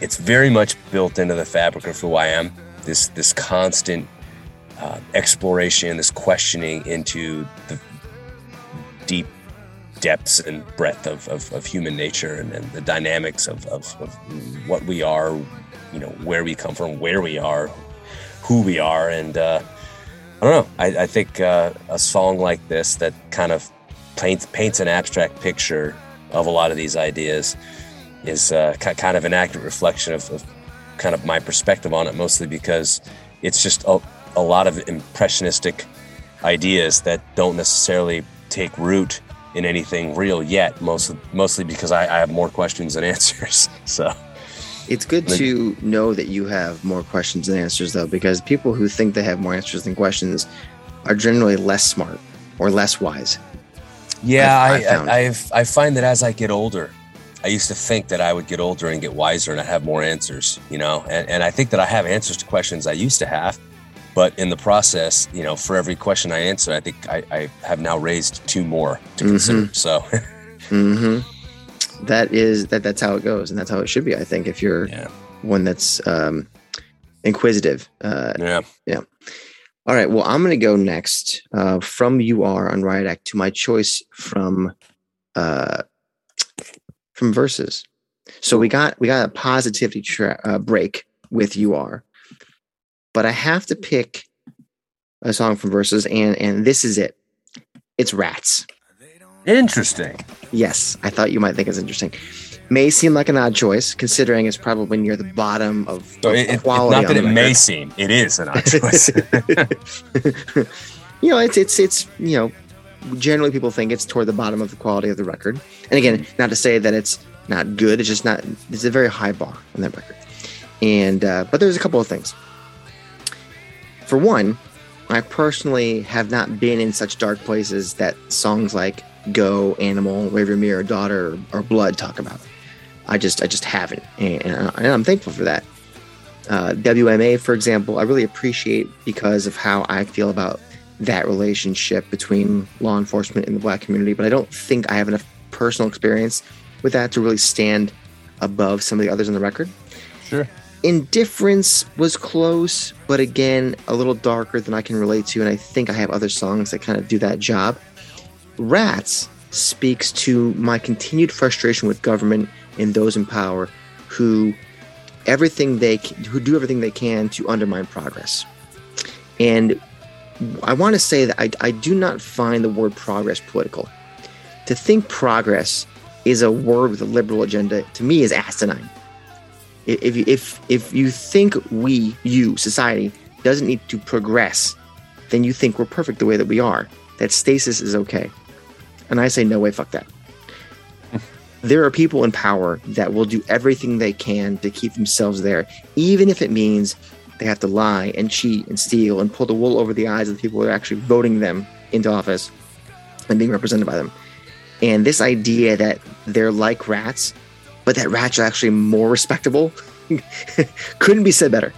it's very much built into the fabric of who I am. This this constant uh, exploration, this questioning into the depths and breadth of, of, of human nature and, and the dynamics of, of, of, what we are, you know, where we come from, where we are, who we are. And uh, I don't know, I, I think uh, a song like this that kind of paints, paints an abstract picture of a lot of these ideas is uh, kind of an accurate reflection of, of, kind of my perspective on it, mostly because it's just a, a lot of impressionistic ideas that don't necessarily take root in anything real yet. Mostly, mostly because I, I have more questions than answers. So it's good to know that you have more questions than answers, though, because people who think they have more answers than questions are generally less smart or less wise. Yeah, I've, I've I, I've, I find that as I get older, I used to think that I would get older and get wiser and I'd have more answers, you know, and, and I think that I have answers to questions I used to have but in the process, you know, for every question I answer, I think I, I have now raised two more to mm-hmm. consider. So, mm-hmm. that is that. That's how it goes, and that's how it should be. I think if you're yeah. one that's um, inquisitive. Uh, yeah. Yeah. All right. Well, I'm going to go next uh, from you are on Riot Act to my choice from uh, from verses. So we got we got a positivity tra- uh, break with you are but I have to pick a song from Vs., and and this is it. It's Rats. Interesting. Yes, I thought you might think it's interesting. May seem like an odd choice, considering it's probably near the bottom of, so it, quality. It, not that it may seem, it is an odd choice. you know, it's it's it's you know, generally people think it's toward the bottom of the quality of the record. And again, not to say that it's not good. It's just not. It's a very high bar on that record. And uh, but there's a couple of things. For one, I personally have not been in such dark places that songs like Go, Animal, Rearviewmirror, Daughter, or Blood talk about. I just I just haven't, and, and I'm thankful for that. Uh, WMA, for example, I really appreciate because of how I feel about that relationship between law enforcement and the black community, but I don't think I have enough personal experience with that to really stand above some of the others on the record. Sure. Indifference was close, but again, a little darker than I can relate to. And I think I have other songs that kind of do that job. Rats speaks to my continued frustration with government and those in power who everything they who do everything they can to undermine progress. And I want to say that I, I do not find the word progress political. To think progress is a word with a liberal agenda to me is asinine if you, if if you think we you society doesn't need to progress then you think we're perfect the way that we are that stasis is okay. And i say no way fuck that. There are people in power that will do everything they can to keep themselves there even if it means they have to lie and cheat and steal and pull the wool over the eyes of the people who are actually voting them into office and being represented by them. And this idea that they're like rats but that Ratchet actually more respectable. Couldn't be said better.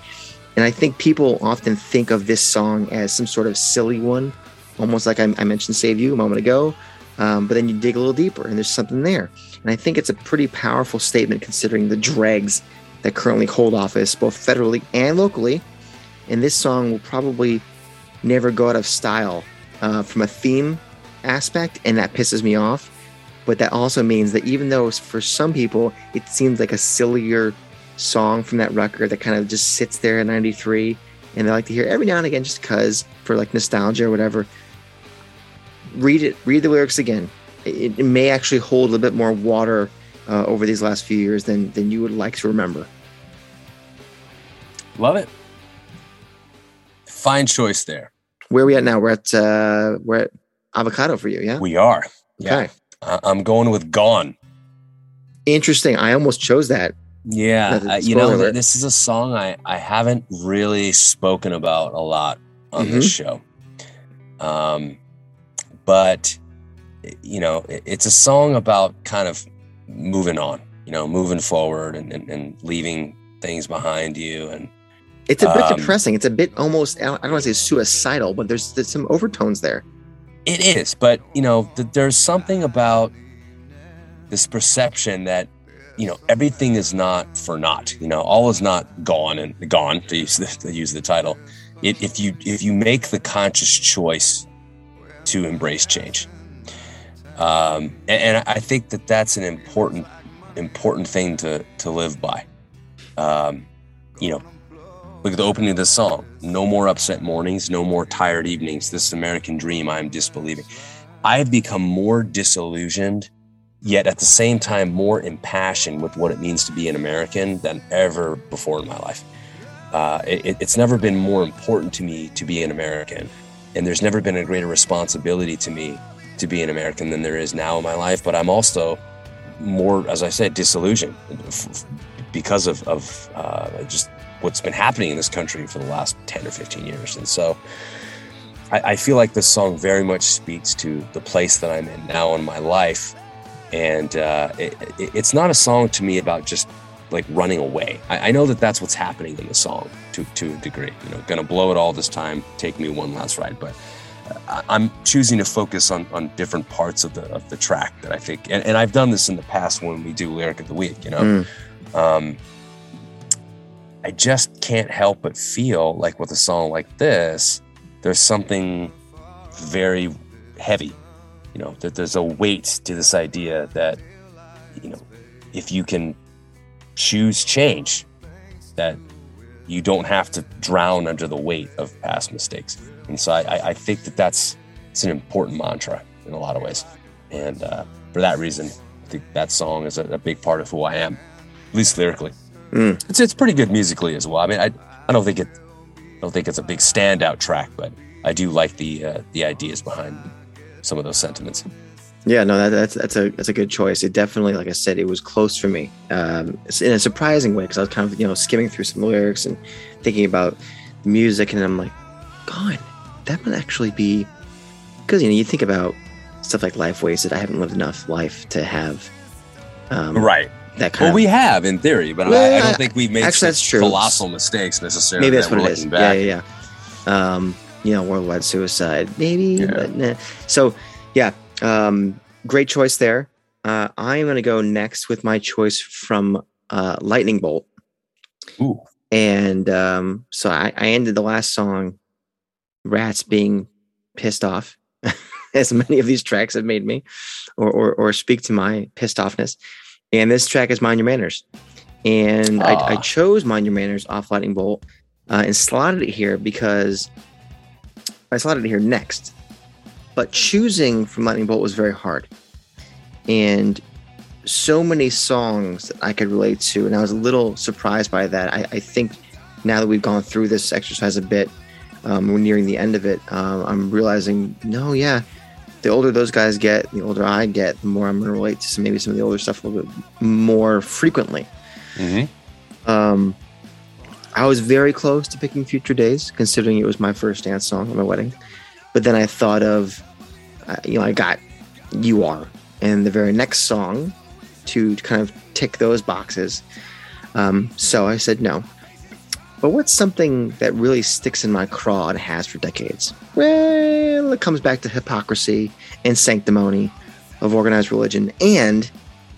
And I think people often think of this song as some sort of silly one, almost like I, I mentioned Save You a moment ago. Um, but then you dig a little deeper and there's something there. And I think it's a pretty powerful statement considering the dregs that currently hold office both federally and locally. And this song will probably never go out of style uh, from a theme aspect, and that pisses me off. But that also means that even though for some people it seems like a sillier song from that record that kind of just sits there at 93 and they like to hear every now and again just because for like nostalgia or whatever. Read it read the lyrics again. It, it may actually hold a little bit more water uh, over these last few years than than you would like to remember. Love it. Fine choice there. Where are we at now? We're at uh we're at avocado for you yeah? We are. Okay. yeah. I'm going with gone interesting i almost chose that yeah, uh, you know, alert. this is a song I, I haven't really spoken about a lot on mm-hmm. this show. Um, but you know, it, it's a song about kind of moving on, you know, moving forward and, and, and leaving things behind you. And it's a bit um, depressing. It's a bit almost, I don't, want to say suicidal, but there's, there's some overtones there. It is, but you know, th- there's something about this perception that you know everything is not for naught you know all is not gone and gone to use the, to use the title. It, if you if you make the conscious choice to embrace change um, and, and, i think that that's an important important thing to to live by. Um, you know look at the opening of the song no more upset mornings no more tired evenings this american dream i'm disbelieving i've become more disillusioned yet at the same time more impassioned with what it means to be an American than ever before in my life. Uh, it, it's never been more important to me to be an American, and there's never been a greater responsibility to me to be an American than there is now in my life. But I'm also more, as I said, disillusioned because of, of uh, just what's been happening in this country for the last 10 or 15 years. And so I, I feel like this song very much speaks to the place that I'm in now in my life and uh, it, it's not a song to me about just like running away. I, I, know that that's what's happening in the song to to a degree. You know, gonna blow it all this time. Take me one last ride, but. Uh, I'm choosing to focus on, on different parts of the of the track that I think, and, and I've done this in the past when we do lyric of the week. You know, mm. um, I just can't help but feel like with a song like this, there's something very heavy you know that there's a weight to this idea that you know if you can choose change that you don't have to drown under the weight of past mistakes. And so i, I think that that's it's an important mantra in a lot of ways. And uh, for that reason i think that song is a, a, big part of who i am at least lyrically mm. it's, it's pretty good musically as well i mean i, I don't think it I don't think it's a big standout track but i do like the uh, the ideas behind some of those sentiments. Yeah, no, that, that's that's a that's a good choice. It definitely, like I said, it was close for me um, in a surprising way because I was kind of you know skimming through some lyrics and thinking about the music, and I'm like, God, that might actually be because you know you think about stuff like life wasted. I haven't lived enough life to have um, right that kind. Well, of, we have in theory, but well, I, I, don't think we've made actually, that's true. colossal mistakes necessarily. Maybe that's that what it is. Back. Yeah, yeah, yeah. Um, you know, worldwide suicide, maybe. Yeah. But nah. So, yeah, um, great choice there. Uh, I'm going to go next with my choice from uh, Lightning Bolt. Ooh. And um, so I, I ended the last song, Rats being pissed off, as many of these tracks have made me, or, or, or speak to my pissed offness. And this track is Mind Your Manners. And I, I, chose Mind Your Manners off Lightning Bolt uh, and slotted it here because I slotted it here next. But choosing from Lightning Bolt was very hard. And so many songs that I could relate to. And I was a little surprised by that. I, I think now that we've gone through this exercise a bit, um, we're nearing the end of it. Um, I'm realizing, no, yeah, the older those guys get, the older I get, the more I'm going to relate to some, maybe some of the older stuff a little bit more frequently. Mm-hmm. Um, I was very close to picking Future Days, considering it was my first dance song at my wedding. But then I thought of, uh, you know, I got You Are, and the very next song to kind of tick those boxes. Um, so I said no. But what's something that really sticks in my craw and has for decades? Well, it comes back to hypocrisy and sanctimony of organized religion and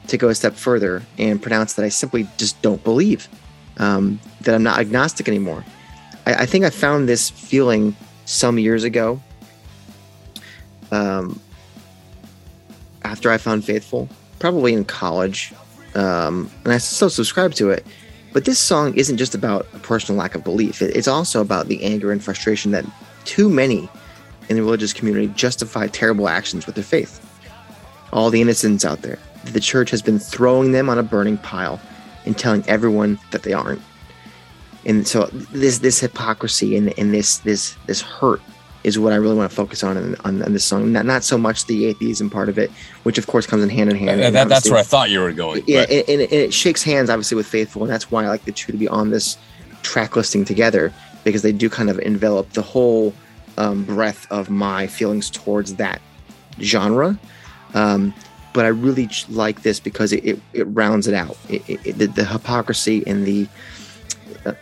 to go a step further and pronounce that I simply just don't believe um, that I'm not agnostic anymore. I, I, think I found this feeling some years ago um, after I found Faithful, probably in college, um, and I still subscribe to it. But this song isn't just about a personal lack of belief. It's also about the anger and frustration that too many in the religious community justify terrible actions with their faith. All the innocents out there, the church has been throwing them on a burning pile and telling everyone that they aren't. And so this this hypocrisy and, and this this this hurt is what I really want to focus on in, on, on, this song. Not not so much the atheism part of it, which of course comes in hand in hand. Uh, that, that's where I thought you were going. Yeah, and, and, it, and, it, shakes hands obviously with Faithful, and that's why I like the two to be on this track listing together because they do kind of envelop the whole um, breadth of my feelings towards that genre. Um, but I really like this because it, it, it rounds it out. It, it, the, the, hypocrisy and the uh,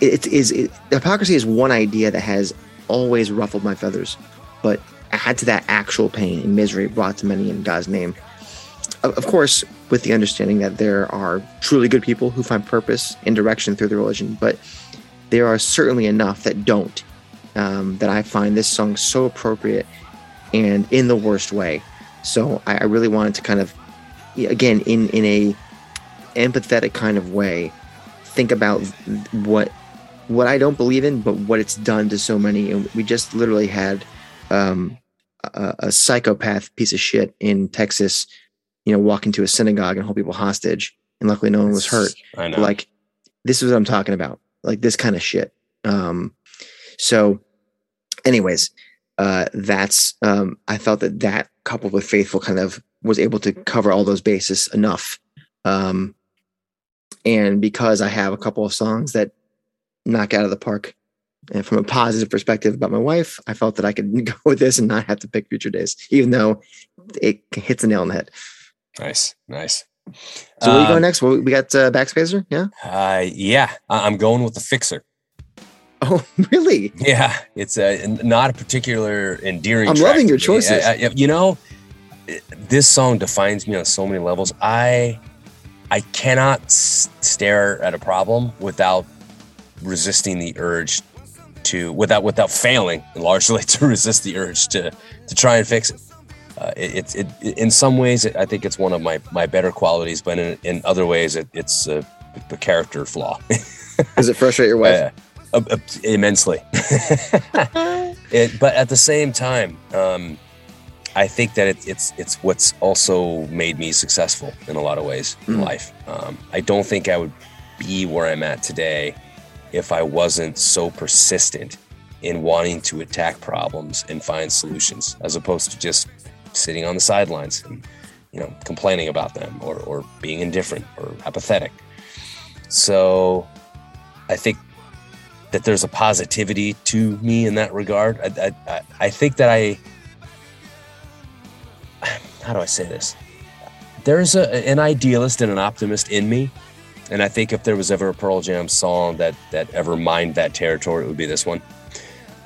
it is the hypocrisy is one idea that has always ruffled my feathers, but add to that actual pain and misery brought to many in God's name. Of course, with the understanding that there are truly good people who find purpose and direction through the religion, but there are certainly enough that don't. Um, that I find this song so appropriate and in the worst way. So I, I really wanted to kind of, again, in in a empathetic kind of way, think about what what I don't believe in, but what it's done to so many. And we just literally had um, a, a, psychopath piece of shit in Texas, you know, walk into a synagogue and hold people hostage, and luckily no one was hurt. I know. like this is what I'm talking about, like this kind of shit. Um, so, anyways, uh, that's um, I felt that that coupled with Faithful kind of was able to cover all those bases enough. Um, and because I have a couple of songs that knock out of the park. And from a positive perspective about my wife, I felt that I could go with this and not have to pick future days, even though it hits a nail on the head. Nice, nice. So where um, you going next? Well, we got uh, Backspacer, yeah. Uh, yeah, I'm going with the Fixer. Oh, really? Yeah, it's a, not a particular endearing. I'm loving your choices. I, I, you know, this song defines me on so many levels. I I cannot stare at a problem without resisting the urge to without without failing largely to resist the urge to to try and fix it. Uh, it, it, it, in some ways it, I think it's one of my my better qualities, but in, in other ways it, it's a, a character flaw. Does it frustrate your wife? Uh, uh, immensely. but at the same time, um, I think that it's it's what's also made me successful in a lot of ways mm. in life. Um, I don't think I would be where I'm at today if I wasn't so persistent in wanting to attack problems and find solutions, as opposed to just sitting on the sidelines and you know complaining about them or, or being indifferent or apathetic. So I think that there's a positivity to me in that regard. I, I, I think that I how do I say this? There's a, an idealist and an optimist in me and I think if there was ever a Pearl Jam song that that ever mined that territory, it would be this one.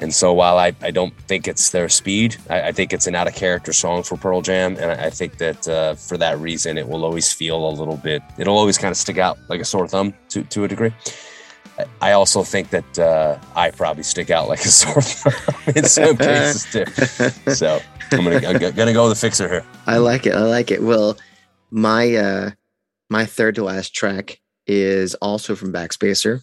And so while I, I don't think it's their speed, I, I think it's an out of character song for Pearl Jam. And I, I think that uh, for that reason, it will always feel a little bit, it'll always kind of stick out like a sore thumb to, to a degree. I also think that uh, I probably stick out like a sore thumb in some cases too. So I'm gonna I'm gonna go with the fixer here. I like it. I like it. Well, my uh, my third to last track is also from Backspacer.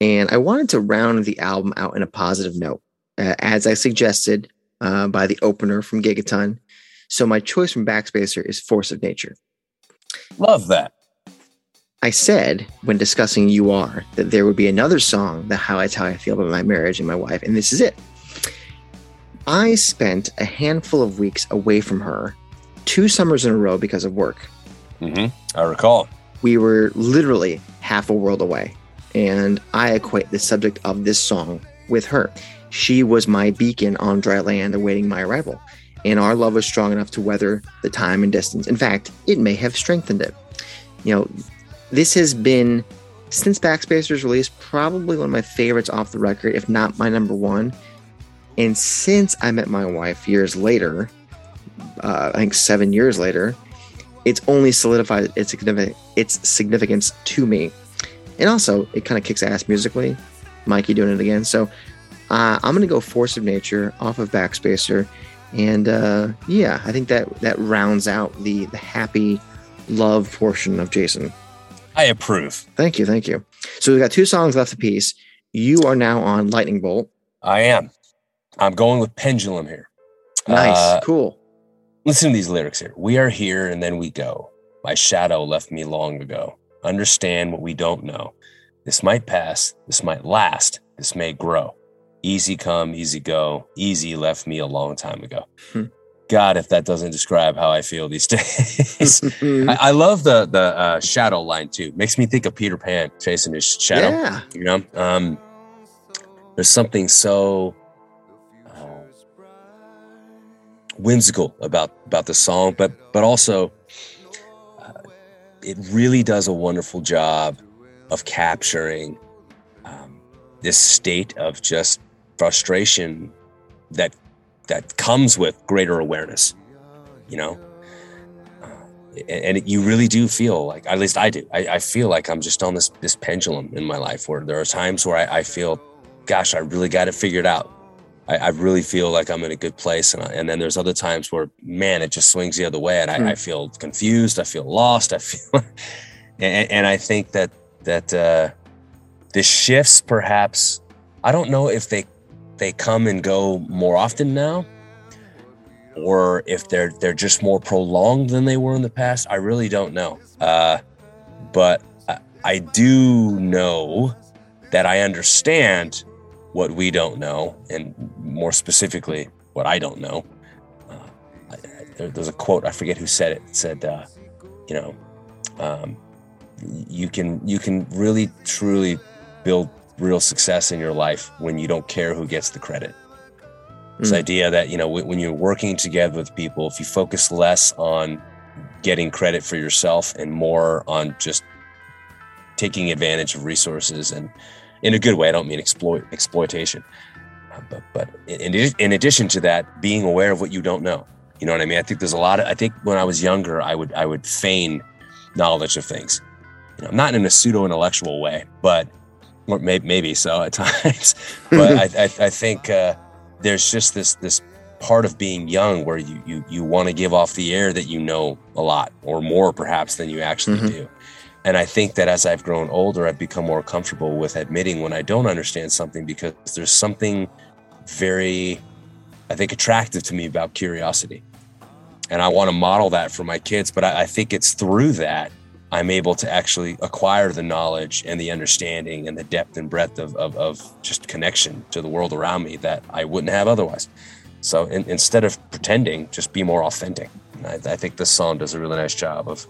And I wanted to round the album out in a positive note, uh, as I suggested uh, by the opener from Gigaton. So my choice from Backspacer is Force of Nature. Love that. I said when discussing You Are that there would be another song that highlights how I feel about my marriage and my wife, and this is it. I spent a handful of weeks away from her two summers in a row because of work. Mm-hmm. I recall we were literally half a world away. And I equate the subject of this song with her. She was my beacon on dry land awaiting my arrival. And our love was strong enough to weather the time and distance. In fact, it may have strengthened it. You know, this has been, since Backspacer's release, probably one of my favorites off the record, if not my number one. And since I met my wife years later, uh, I think seven years later, it's only solidified its significant its significance to me, and also it kind of kicks ass musically. Mikey doing it again, so uh, I'm gonna go Force of Nature off of Backspacer, and uh, yeah, I think that that rounds out the the happy love portion of Jason. I approve. Thank you, thank you. So we've got two songs left to piece. You are now on Lightning Bolt. I am. I'm going with Pendulum here. Nice, Uh, cool. Listen to these lyrics here. We are here and then we go. My shadow left me long ago. Understand what we don't know. This might pass. This might last. This may grow. Easy come, easy go. Easy left me a long time ago. Hmm. God, if that doesn't describe how I feel these days. I, I love the the uh, shadow line too. Makes me think of Peter Pan chasing his shadow. yeah, You know, um, there's something so whimsical about about the song, but but also uh, it really does a wonderful job of capturing um, this state of just frustration that that comes with greater awareness. You know. Uh, And and you really do feel like, at least I do. I, I feel like I'm just on this this pendulum in my life where there are times where I, I feel, gosh, I really got it figured out. I, I really feel like I'm in a good place, and, I, and then there's other times where, man, it just swings the other way, and I, Hmm. I feel confused. I feel lost. I feel, and, and I think that that uh, the shifts, perhaps, I don't know if they they come and go more often now, or if they're they're just more prolonged than they were in the past. I really don't know. Uh, but I, I do know that I understand what we don't know, and more specifically, what I don't know. Uh, I, I- there, there's a quote I forget who said it. It said, uh, "You know, um, you can you can really truly build real success in your life when you don't care who gets the credit." This Mm. idea that you know when when you're working together with people, if you focus less on getting credit for yourself and more on just taking advantage of resources and in a good way. I don't mean exploit exploitation, Uh, but but in, in addition to that, being aware of what you don't know. You know what I mean? I think there's a lot of. I think when I was younger, I would I would feign knowledge of things. You know, not in a pseudo intellectual way, but or maybe, maybe so at times. but I, I I think uh, there's just this this part of being young where you you you want to give off the air that you know a lot or more perhaps than you actually Mhm. do. And I think that as I've grown older, I've become more comfortable with admitting when I don't understand something because there's something very, I think, attractive to me about curiosity. And I want to model that for my kids. But I, I think it's through that I'm able to actually acquire the knowledge and the understanding and the depth and breadth of, of, of just connection to the world around me that I wouldn't have otherwise. So in, instead of pretending, just be more authentic. I, I think this song does a really nice job of,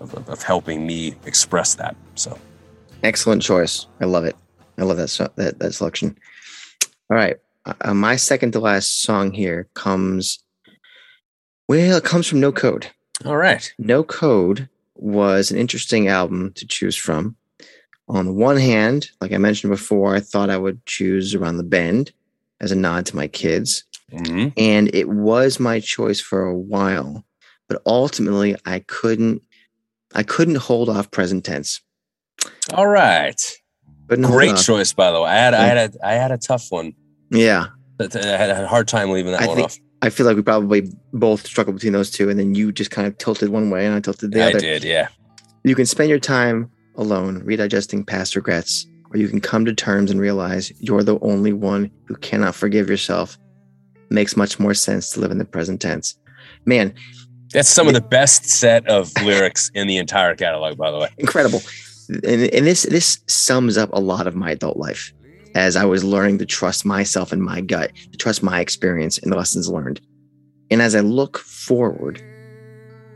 of, of helping me express that. So Excellent choice. I love it. I love that that, that selection. All right, uh, my second to last song here comes. Well, it comes from No Code. all right. No Code was an interesting album to choose from. On the one hand, like I mentioned before, I thought I would choose Around the Bend as a nod to my kids. hmm And it was my choice for a while. But ultimately I couldn't I couldn't hold off present tense. All right. But Great choice, by the way. I had I had a I had a tough one. Yeah. I had a hard time leaving that I one think- off. I feel like we probably both struggled between those two, and then you just kind of tilted one way and I tilted the I other. did, yeah. You can spend your time alone, redigesting past regrets, or you can come to terms and realize you're the only one who cannot forgive yourself. Makes much more sense to live in the present tense. Man, That's some of the best set of lyrics in the entire catalog, by the way. incredible. And, and this this sums up a lot of my adult life as I was learning to trust myself and my gut, to trust my experience and the lessons learned. And as I look forward,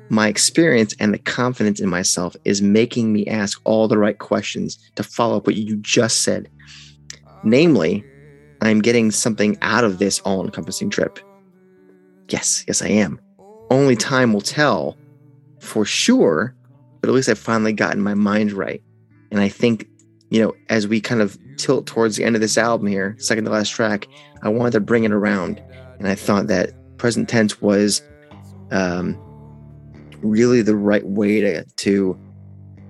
my experience and the confidence in myself is making me ask all the right questions to follow up what you just said. Namely, I'm getting something out of this all encompassing trip. Yes, yes, I am. Only time will tell for sure, but at least I've finally gotten my mind right. And I think, you know, as we kind of tilt towards the end of this album here, second to last track, I wanted to bring it around. And I thought that present tense was um, really the right way to to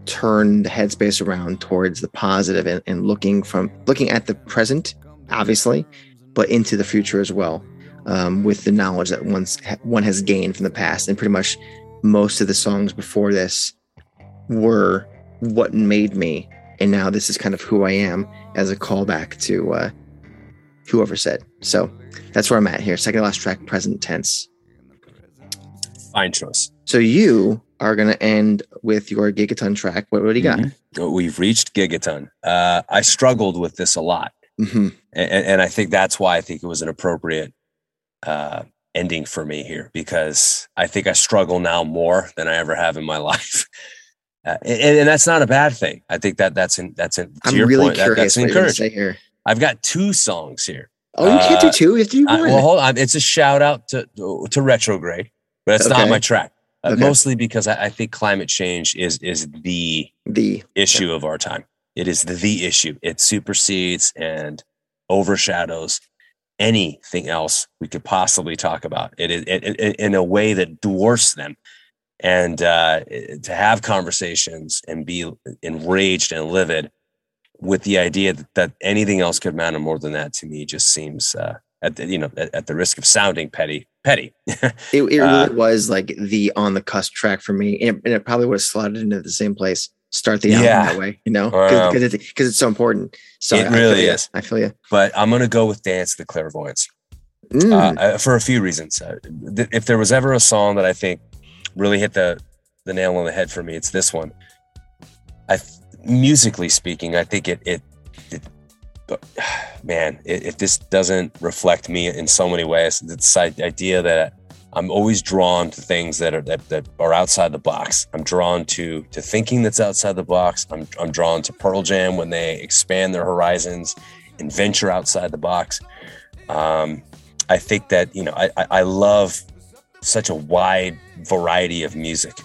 turn the headspace around towards the positive and, and looking from looking at the present, obviously, but into the future as well, um, with the knowledge that one's one has gained from the past. And pretty much most of the songs before this were what made me, and now this is kind of who I am as a callback to uh, whoever said. So that's where I'm at here. Second last track, present tense. Fine choice. So you are going to end with your Gigaton track. What, what do you got? Mm-hmm. We've reached Gigaton. Uh, I struggled with this a lot. Mm-hmm. And, and, I think that's why I think it was an appropriate uh, ending for me here because I think I struggle now more than I ever have in my life. Uh, and, and, that's not a bad thing. I think that that's in, that's in, to I'm your really point, curious that, that's encouraging. here. I've got two songs here. Oh, you can't do Uh, two. You do Uh, one. well, hold on. It's a shout out to to retrograde, but it's not Okay. my track. Uh, Okay. Mostly because I, I think climate change is is the the issue of our time. It is the, the issue. It supersedes and overshadows anything else we could possibly talk about. It is it, it, in a way that dwarfs them. And uh, to have conversations and be enraged and livid with the idea that, that anything else could matter more than that to me just seems uh, at the, you know at, at the risk of sounding petty petty. it, it Uh, really was like the on the cusp track for me, and it, and it probably would have slotted into the same place. Start the album Yeah. that way, you know, because it's because it's so important. So It I- I really feel ya. is. I feel you. but I'm gonna go with Dance the Clairvoyants. Mm, uh, uh, for a few reasons. Uh, th- if there was ever a song that I think really hit the the nail on the head for me, it's this one. I musically speaking, I think it it, it but, man, if this doesn't reflect me in so many ways, the idea that I'm always drawn to things that are that, that are outside the box. I'm drawn to to thinking that's outside the box. I'm I'm drawn to Pearl Jam when they expand their horizons and venture outside the box. Um, I think that you know I, I love such a wide variety of music.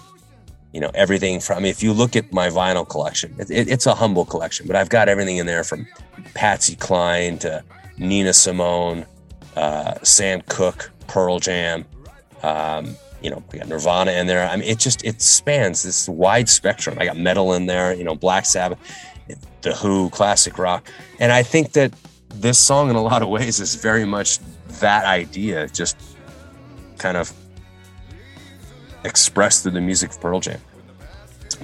You know everything from I mean, if you look at my vinyl collection, it, it, it's a humble collection, but I've got everything in there from Patsy Cline to Nina Simone, uh, Sam Cooke, Pearl Jam. Um, you know, we got Nirvana in there. I mean, it just it spans this wide spectrum. I got metal in there. You know, Black Sabbath, The Who, classic rock, and I think that this song, in a lot of ways, is very much that idea, just kind of expressed through the music of Pearl Jam.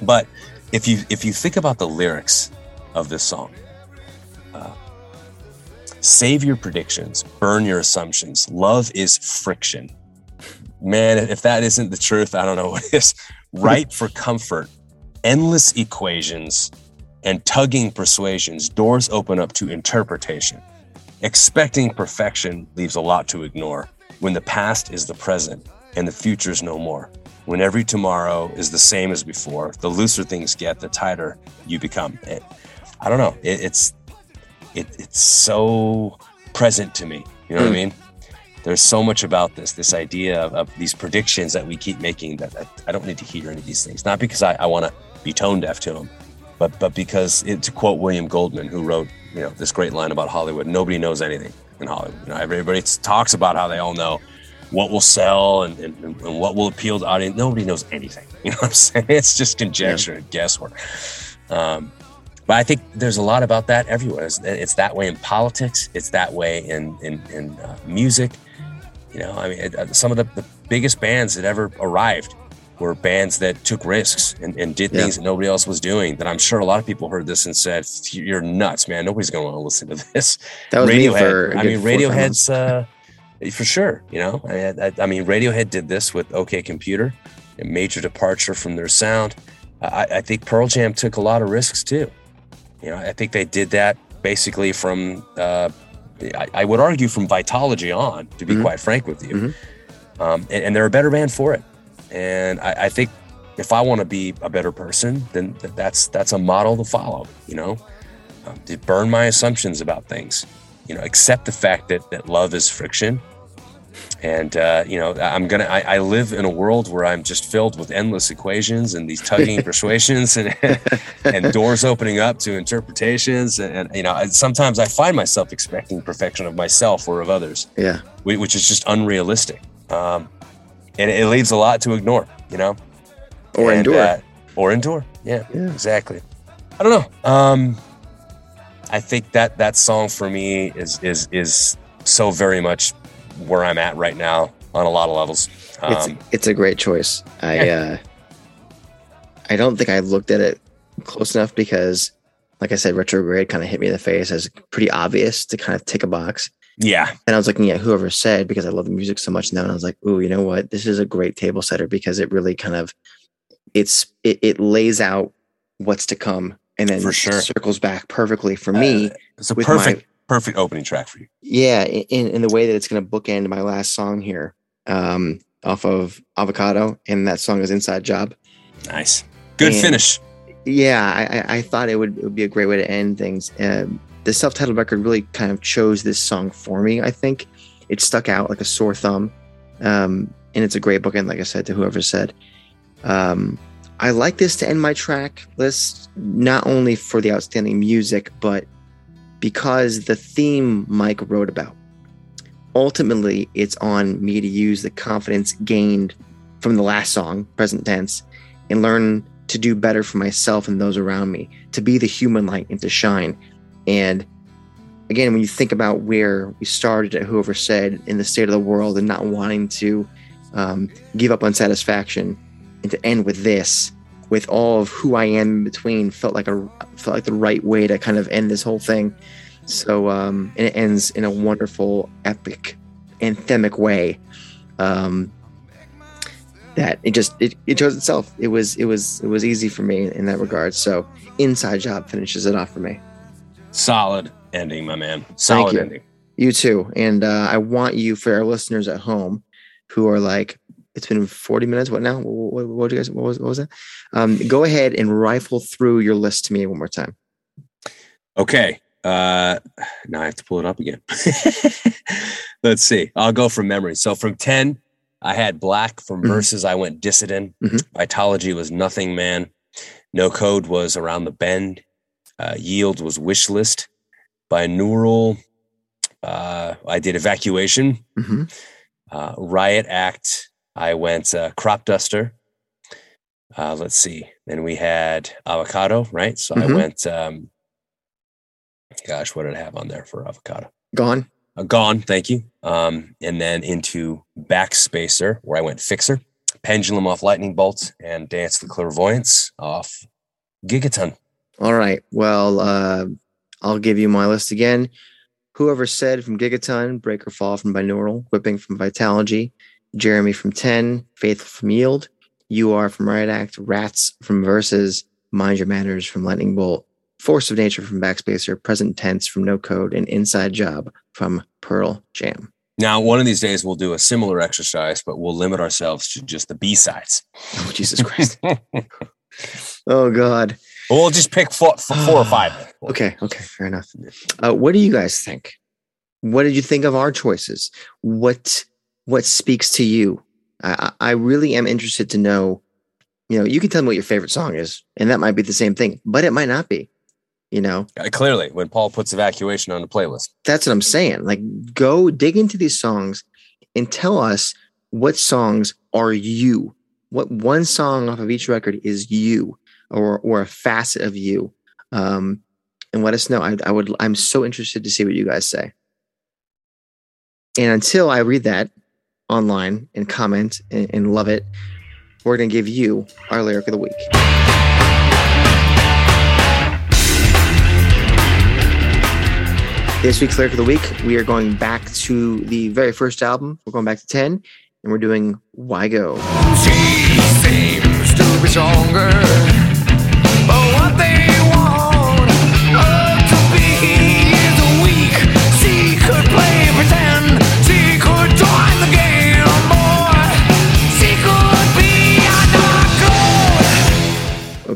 But if you if you think about the lyrics of this song, uh, save your predictions, burn your assumptions. Love is friction. Man, if that isn't the truth, I don't know what is. Right for comfort, endless equations, and tugging persuasions, doors open up to interpretation. Expecting perfection leaves a lot to ignore when the past is the present and the future's no more. When every tomorrow is the same as before, the looser things get, the tighter you become. It, I don't know. It, it's it, it's so present to me. You know what I hmm. mean? There's so much about this, this idea of, of these predictions that we keep making that I, I don't need to hear any of these things. Not because I, I want to be tone deaf to them, but but because it, to quote William Goldman, who wrote you know this great line about Hollywood, nobody knows anything in Hollywood. You know, everybody talks about how they all know what will sell and, and, and what will appeal to audience. Nobody knows anything. You know what I'm saying? It's just conjecture and guesswork. Um, but I think there's a lot about that everywhere. It's, it's that way in politics. It's that way in in, in uh, music. You know, I mean, it, uh, some of the, the biggest bands that ever arrived were bands that took risks and, and did Yeah. things that nobody else was doing. That I'm sure a lot of people heard this and said, "You're nuts, man! Nobody's going to want to listen to this." That was me Radiohead. for. a I mean, Radiohead's uh, for sure. You know, I, I, I mean, Radiohead did this with OK Computer, a major departure from their sound. I, I think Pearl Jam took a lot of risks too. You know, I think they did that basically from, uh, I, I would argue, from Vitalogy on. To be Mhm. quite frank with you, Mhm. um, and, and they're a better band for it. And I, I think if I want to be a better person, then th- that's that's a model to follow. You know, um, to burn my assumptions about things. You know, accept the fact that that love is friction. And uh, you know, I'm gonna. I, I live in a world where I'm just filled with endless equations and these tugging persuasions and and doors opening up to interpretations. And, and you know, I- sometimes I find myself expecting perfection of myself or of others Yeah. which is just unrealistic. Um, and it leaves a lot to ignore, you know? Or And, endure. uh, or endure. Yeah, Yeah. exactly. I don't know. Um, I think that that song for me is is is so very much where I'm at right now on a lot of levels. it's Um, it's a great choice. I uh, I don't think I looked at it close enough because, like I said, retrograde kind of hit me in the face as pretty obvious to kind of tick a box. yeah, And I was looking at whoever said because I love the music so much now, and I was like, "Ooh, you know what? This is a great table setter because it really kind of it's it, it lays out what's to come and then For sure. circles back perfectly for me. Uh, it's a with perfect my perfect opening track for you. yeah, in in the way that it's going to bookend my last song here, um, off of Avocado, and that song is Inside Job. Nice, good And- finish. yeah, I, I- I thought it would, it would be a great way to end things. Um, the self-titled record really kind of chose this song for me. I think it stuck out like a sore thumb, um, and it's a great bookend, like I said to whoever said. Um, I like this to end my track list, not only for the outstanding music, but because the theme Mike wrote about. Ultimately, it's on me to use the confidence gained from the last song, present tense, and learn to do better for myself and those around me, to be the human light and to shine. And again, when you think about where we started at whoever said in the state of the world and not wanting to um, give up on satisfaction and to end with this, with all of who I am in between, felt like a felt like the right way to kind of end this whole thing. So um, and it ends in a wonderful, epic, anthemic way. Um, that it just it, it chose itself. It was it was it was easy for me in that regard. So inside job finishes it off for me. Solid ending, my man. Solid you. ending. You too. And uh, I want you for our listeners at home who are like, it's been 40 minutes. What now? What, what, you guys, what, was, what was that? Um, go ahead and rifle through your list to me one more time. Okay. Uh, now I have to pull it up again. Let's see. I'll go from memory. So from 10, I had Black. From Mhm. Vs, I went Dissident. Mhm. Vitalogy was Nothing Man. No Code was Around the Bend. Uh, Yield was Wish List. Binaural, uh, I did Evacuation. hmm Uh, Riot Act, I went uh, Crop Duster. Uh, let's see. Then we had Avocado, right? So I Mhm. went, um, gosh, what did I have on there for Avocado? Gone. Uh, gone, thank you. Um, and then into Backspacer, where I went Fixer, Pendulum off Lightning Bolt, and Dance the Clairvoyants off Gigaton. All right. Well, uh, I'll give you my list again. Whoever said from Gigaton, Breakerfall from Binaural, Whipping from Vitalogy, Jeremy from 10, Faithful from Yield, You Are from Riot Act, Rats from Vs, Mind Your Manners from Lightning Bolt, Force of Nature from Backspacer, Present Tense from No Code, and Inside Job from Pearl Jam. Now, one of these days we'll do a similar exercise, but we'll limit ourselves to just the B sides. Oh, Jesus Christ. oh, God. We'll just pick four, four or five. Okay, okay, fair enough. Uh, what do you guys think? What did you think of our choices? What what speaks to you? I, I really am interested to know. You know, you can tell me what your favorite song is, and that might be the same thing, but it might not be. You know, Uh, clearly, when Paul puts evacuation on the playlist, that's what I'm saying. Like, go dig into these songs and tell us what songs are you. What one song off of each record is you, or or a facet of you, um, and let us know. I, I would. I'm so interested to see what you guys say. And until I read that online and comment and, and love it, we're gonna give you our lyric of the week. This week's lyric of the week, we are going back to the very first album. We're going back to 10, and we're doing Why Go.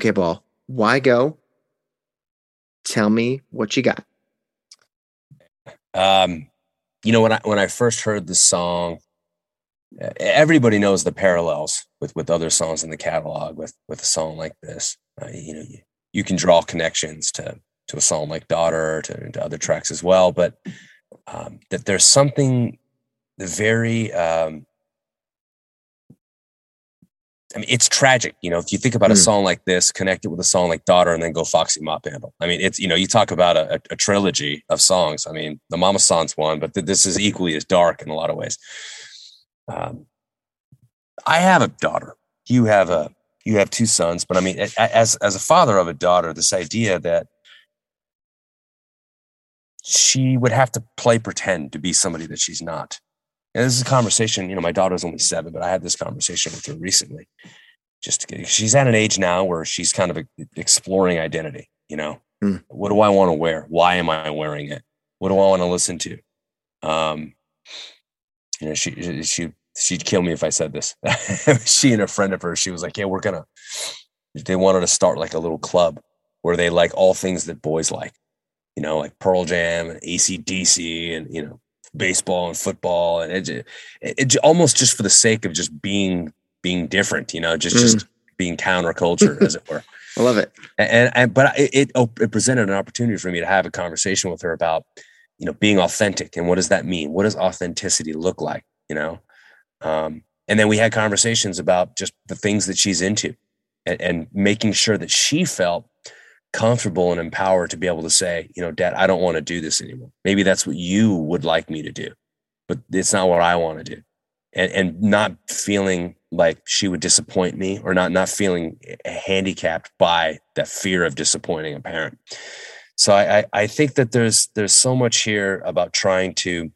Okay, Paul, why go? Tell me what you got. um, you know when I when I first heard the song, everybody knows the parallels with with other songs in the catalog with with a song like this. Uh, you know, you, you can draw connections to to a song like "Daughter" to, to other tracks as well, but um, that there's something very um, I mean, it's tragic. You know, if you think about a Mm. song like this, connect it with a song like Daughter, and then go Foxy Mop Handle. I mean, it's, you know, you talk about a, a, a trilogy of songs. I mean, the Mamasan's one, but th- this is equally as dark in a lot of ways. Um, I have a daughter. You have a, you have two sons, but I mean, a- a- as, as a father of a daughter, this idea that she would have to play pretend to be somebody that she's not. And this is a conversation, you know, my daughter's only seven, but I had this conversation with her recently. Just to get, she's at an age now where she's kind of exploring identity, you know. Hmm. What do I want to wear? Why am I wearing it? What do I want to listen to? Um, you know, she she she'd kill me if I said this. she and a friend of hers, she was like, Yeah, we're gonna they wanted to start like a little club where they like all things that boys like, you know, like Pearl Jam and ACDC and you know, baseball and football and it, it, it almost just for the sake of just being being different, you know, just Mm. just being counterculture, as it were. I love it. And, and but it, it it presented an opportunity for me to have a conversation with her about, you know, being authentic and what does that mean? What does authenticity look like? You know, um, and then we had conversations about just the things that she's into, and, and making sure that she felt comfortable and empowered to be able to say, you know, Dad, I don't want to do this anymore. Maybe that's what you would like me to do, but it's not what I want to do, and and not feeling like she would disappoint me or not not feeling eh, handicapped by that fear of disappointing a parent. So I, I I think that there's there's so much here about trying to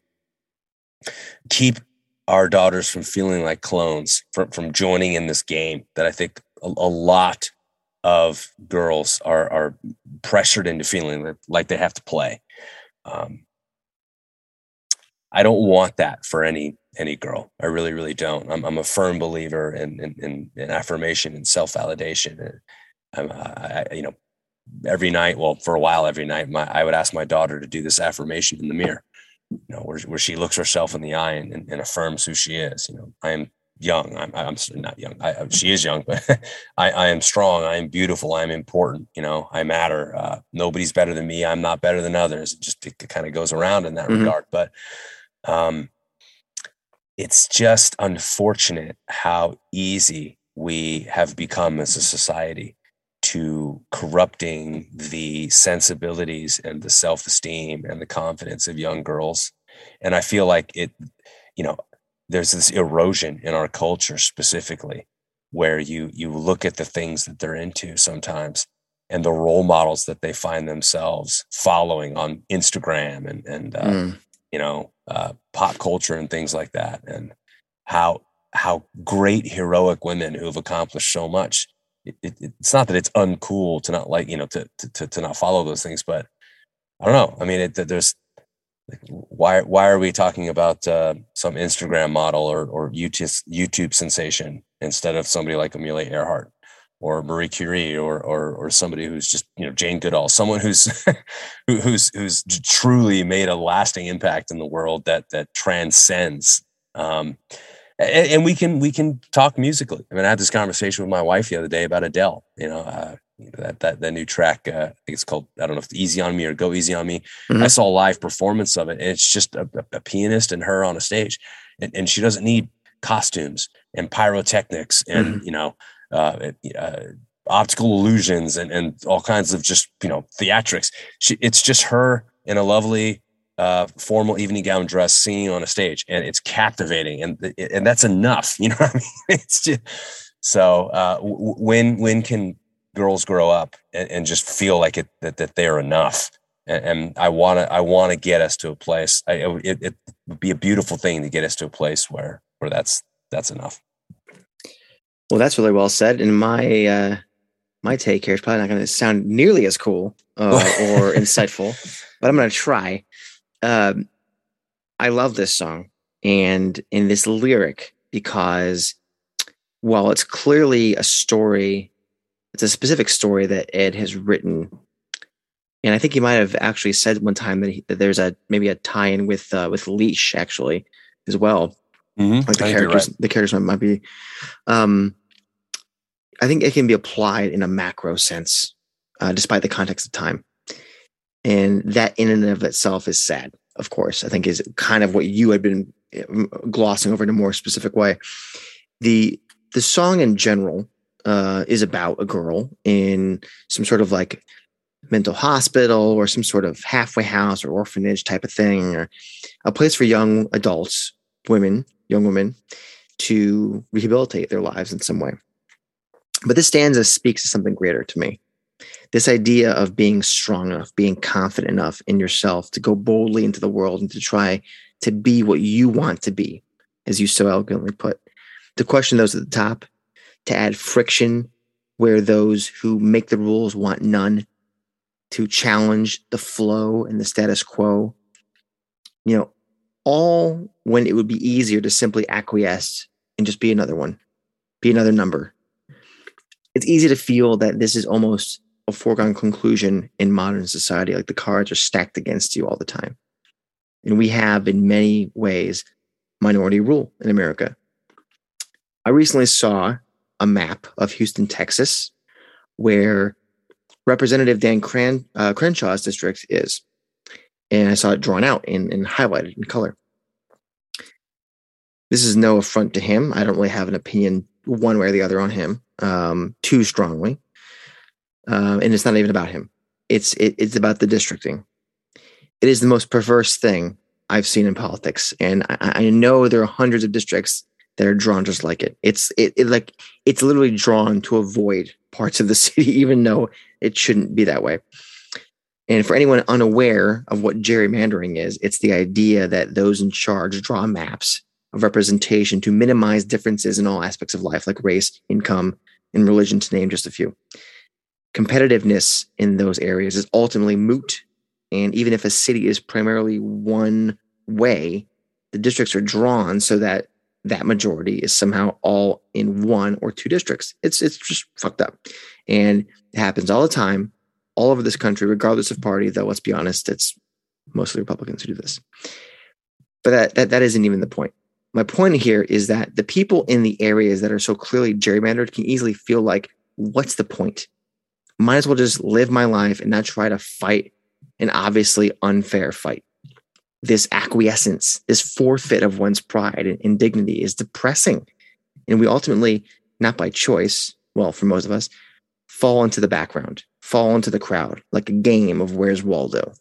keep our daughters from feeling like clones from from joining in this game that I think a, a lot of girls are are pressured into feeling like they have to play. Um, I don't want that for any any girl. I really, really don't. I'm I'm a firm believer in in in, in affirmation and self validation. I'm, I, I, you know, every night, well, for a while, every night, my I would ask my daughter to do this affirmation in the mirror. You know, where where she looks herself in the eye and, and, and affirms who she is. You know, I am young. I'm I'm not young. I, she is young, but I, I am strong. I am beautiful. I am important. You know, I matter. Uh, nobody's better than me. I'm not better than others. It just it, kind of goes around in that Mhm. regard. But um, it's just unfortunate how easy we have become as a society to corrupting the sensibilities and the self-esteem and the confidence of young girls and i feel like it you know there's this erosion in our culture specifically where you you look at the things that they're into sometimes and the role models that they find themselves following on instagram and and uh, Mm. you know uh, pop culture and things like that and how how great heroic women who have accomplished so much it, it, it's not that it's uncool to not like you know to, to to not follow those things but i don't know i mean it, there's why why are we talking about uh, some instagram model or or youtube youtube sensation instead of somebody like amelia earhart or marie curie or or or somebody who's just you know jane goodall someone who's who, who's who's truly made a lasting impact in the world that that transcends um and, and we can we can talk musically. I mean i had this conversation with my wife the other day about adele you know uh you know, that that that new track uh, i think it's called i don't know if it's easy on me or go easy on me. I Mhm. saw a live performance of it and it's just a, a, pianist and her on a stage and, and she doesn't need costumes and pyrotechnics and you know uh, uh optical illusions and, and all kinds of just you know theatrics. She, it's just her in a lovely uh, formal evening gown dress singing on a stage and it's captivating and and that's enough you know what i mean? It's just so uh, w- when when can girls grow up and, and just feel like it that, that they're enough and, and i want to i want to get us to a place I, it, it would be a beautiful thing to get us to a place where where that's that's enough Well, that's really well said. And my uh, my take here is probably not going to sound nearly as cool uh, or insightful, but I'm going to try. Um, I love this song and in this lyric because while it's clearly a story, it's a specific story that Ed has written. And I think he might have actually said one time that, he, that there's a maybe a tie-in with uh, with Leash actually as well mm-hmm. like the characters the characters might, might be um i think it can be applied in a macro sense uh, despite the context of time and that in and of itself is sad of course i think is kind of what you had been um, glossing over in a more specific way the the song in general uh, is about a girl in some sort of like mental hospital or some sort of halfway house or orphanage type of thing, or a place for young adults, women, young women, to rehabilitate their lives in some way. But this stanza speaks to something greater to me. This idea of being strong enough, being confident enough in yourself to go boldly into the world and to try to be what you want to be, as you so elegantly put. To question those at the top, to add friction where those who make the rules want none, to challenge the flow and the status quo. You know, all when it would be easier to simply acquiesce and just be another one, be another number. It's easy to feel that this is almost a foregone conclusion in modern society, like the cards are stacked against you all the time. And we have, in many ways, minority rule in America. I recently saw a map of Houston, Texas, where Representative Dan Cran, uh, Crenshaw's district is. And I saw it drawn out and, and highlighted in color. This is no affront to him. I don't really have an opinion one way or the other on him um, too strongly. Um, and it's not even about him. It's it, it's about the districting. It is the most perverse thing I've seen in politics, and I, I know there are hundreds of districts that are drawn just like it. It's it, it like it's literally drawn to avoid parts of the city, even though it shouldn't be that way. And for anyone unaware of what gerrymandering is, it's the idea that those in charge draw maps of representation to minimize differences in all aspects of life, like race, income, and religion, to name just a few. Competitiveness in those areas is ultimately moot. And even if a city is primarily one way, the districts are drawn so that that majority is somehow all in one or two districts. It's it's just fucked up. And it happens all the time, all over this country, regardless of party, though let's be honest, it's mostly Republicans who do this. But that that, that isn't even the point. My point here is that the people in the areas that are so clearly gerrymandered can easily feel like, what's the point? Might as well just live my life and not try to fight an obviously unfair fight this acquiescence, this forfeit of one's pride and, dignity is depressing. And we ultimately, not by choice, well, for most of us, fall into the background, fall into the crowd, like a game of where's Waldo.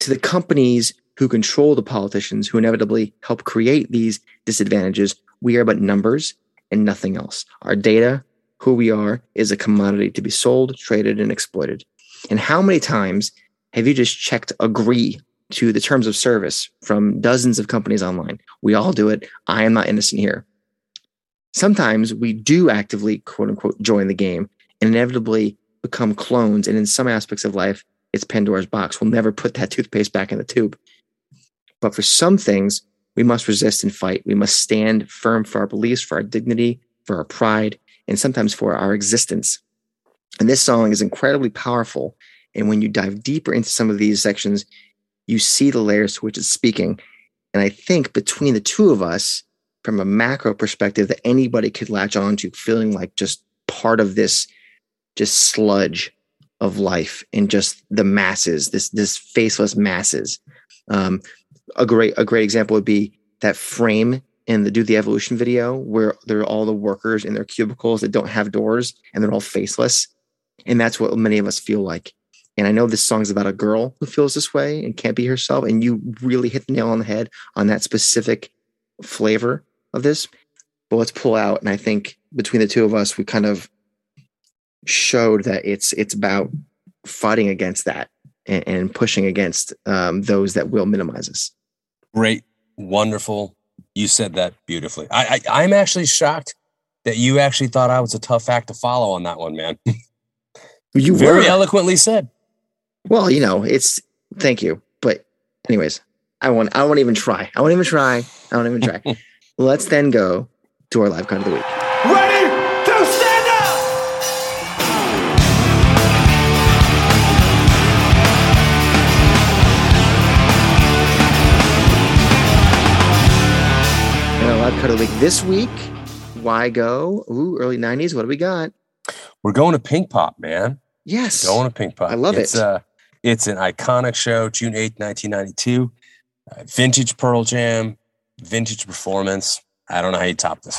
To the companies who control the politicians who inevitably help create these disadvantages, we are but numbers and nothing else. Our data, who we are, is a commodity to be sold, traded, and exploited. And how many times have you just checked agree to the terms of service from dozens of companies online. We all do it. I am not innocent here. Sometimes we do actively, quote unquote, join the game and inevitably become clones. And in some aspects of life, it's Pandora's box. We'll never put that toothpaste back in the tube. But for some things, we must resist and fight. We must stand firm for our beliefs, for our dignity, for our pride, and sometimes for our existence. And this song is incredibly powerful. And when you dive deeper into some of these sections, you see the layers to which it's speaking. And I think between the two of us, from a macro perspective, that anybody could latch on to feeling like just part of this just sludge of life and just the masses, this this faceless masses. Um, a great a great example would be that frame in the Do the Evolution video where there are all the workers in their cubicles that don't have doors and they're all faceless. And that's what many of us feel like. And I know this song's about a girl who feels this way and can't be herself. And you really hit the nail on the head on that specific flavor of this. But let's pull out. And I think between the two of us, we kind of showed that it's it's about fighting against that and, and pushing against um, those that will minimize us. Great, wonderful. You said that beautifully. I, I I'm actually shocked that you actually thought I was a tough act to follow on that one, man. You very were. eloquently said. Well, you know, it's thank you. But anyways, I won't I won't even try. I won't even try. I won't even try. Let's then go to our live card of the week. Ready to stand up! And our live card of the week this week. Why go? Ooh, early 90s. What do we got? We're going to Pinkpop, man. Yes. Going to Pinkpop. I love it's, it. Uh, it's an iconic show, June 8th, 1992. Uh, vintage Pearl Jam, vintage performance. I don't know how you top this.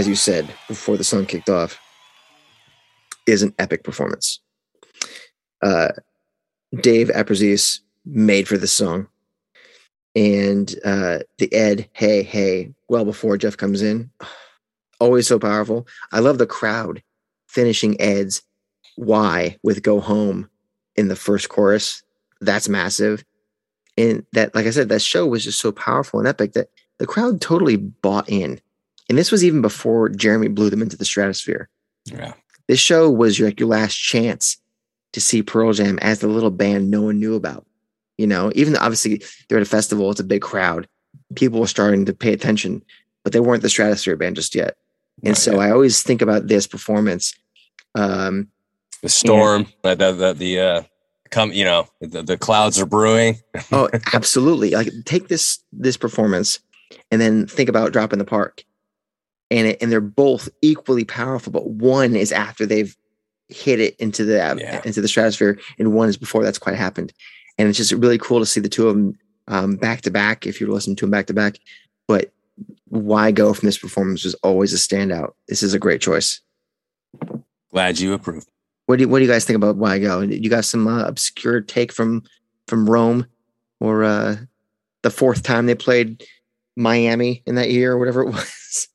As you said before the song kicked off, is an epic performance. Uh, Dave Abbruzzese made for this song, and uh, the Ed Hey Hey well before Jeff comes in, always so powerful. I love the crowd finishing Ed's Why with Go Home in the first chorus. That's massive. And that, like I said, that show was just so powerful and epic that the crowd totally bought in. And this was even before Jeremy blew them into the stratosphere. Yeah. This show was like your last chance to see Pearl Jam as the little band no one knew about. You know, even though obviously they're at a festival, it's a big crowd. People were starting to pay attention, but they weren't the stratosphere band just yet. And Right, so I always think about this performance. Um, The storm, the, the, the, the uh, come, you know, the, the clouds are brewing. oh, absolutely. Like take this this performance and then think about Drop in the Park. And it, and they're both equally powerful, but one is after they've hit it into the Yeah. into the stratosphere, and one is before that's quite happened. And it's just really cool to see the two of them um, back to back. If you're listening to them back to back, but why go from this performance was always a standout. This is a great choice. Glad you approve. What do you, what do you guys think about why go? You got some uh, obscure take from from Rome, or uh, the fourth time they played Miami in that year, or whatever it was.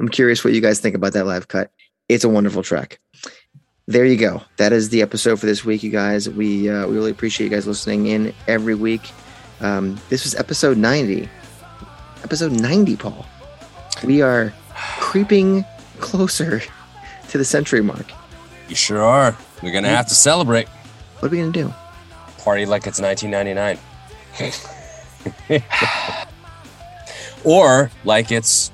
I'm curious what you guys think about that live cut. It's a wonderful track. There you go. That is the episode for this week, you guys. We uh, we really appreciate you guys listening in every week. Um, this was episode 90. Episode 90, Paul. We are creeping closer to the century mark. You sure are. We're going to have to celebrate. What are we gonna do? Party like it's 1999. or like it's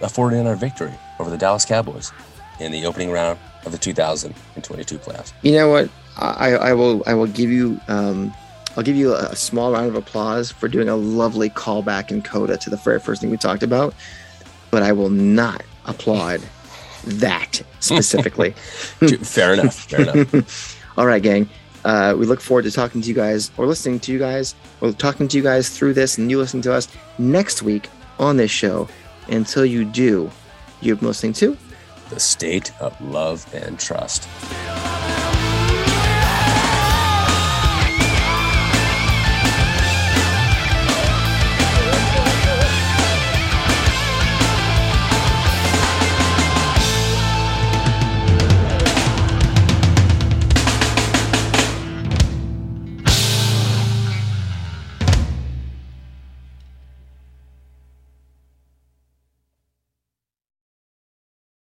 a 49 victory over the Dallas Cowboys in the opening round of the 2022 playoffs. You know what? I, I will I will give you um, I'll give you a small round of applause for doing a lovely callback in Coda to the very first thing we talked about, but I will not applaud that specifically. fair enough. Fair enough. All right, gang. Uh, we look forward to talking to you guys or listening to you guys or talking to you guys through this and you listening to us next week on this show. Until you do, you've been listening to The state of love and trust.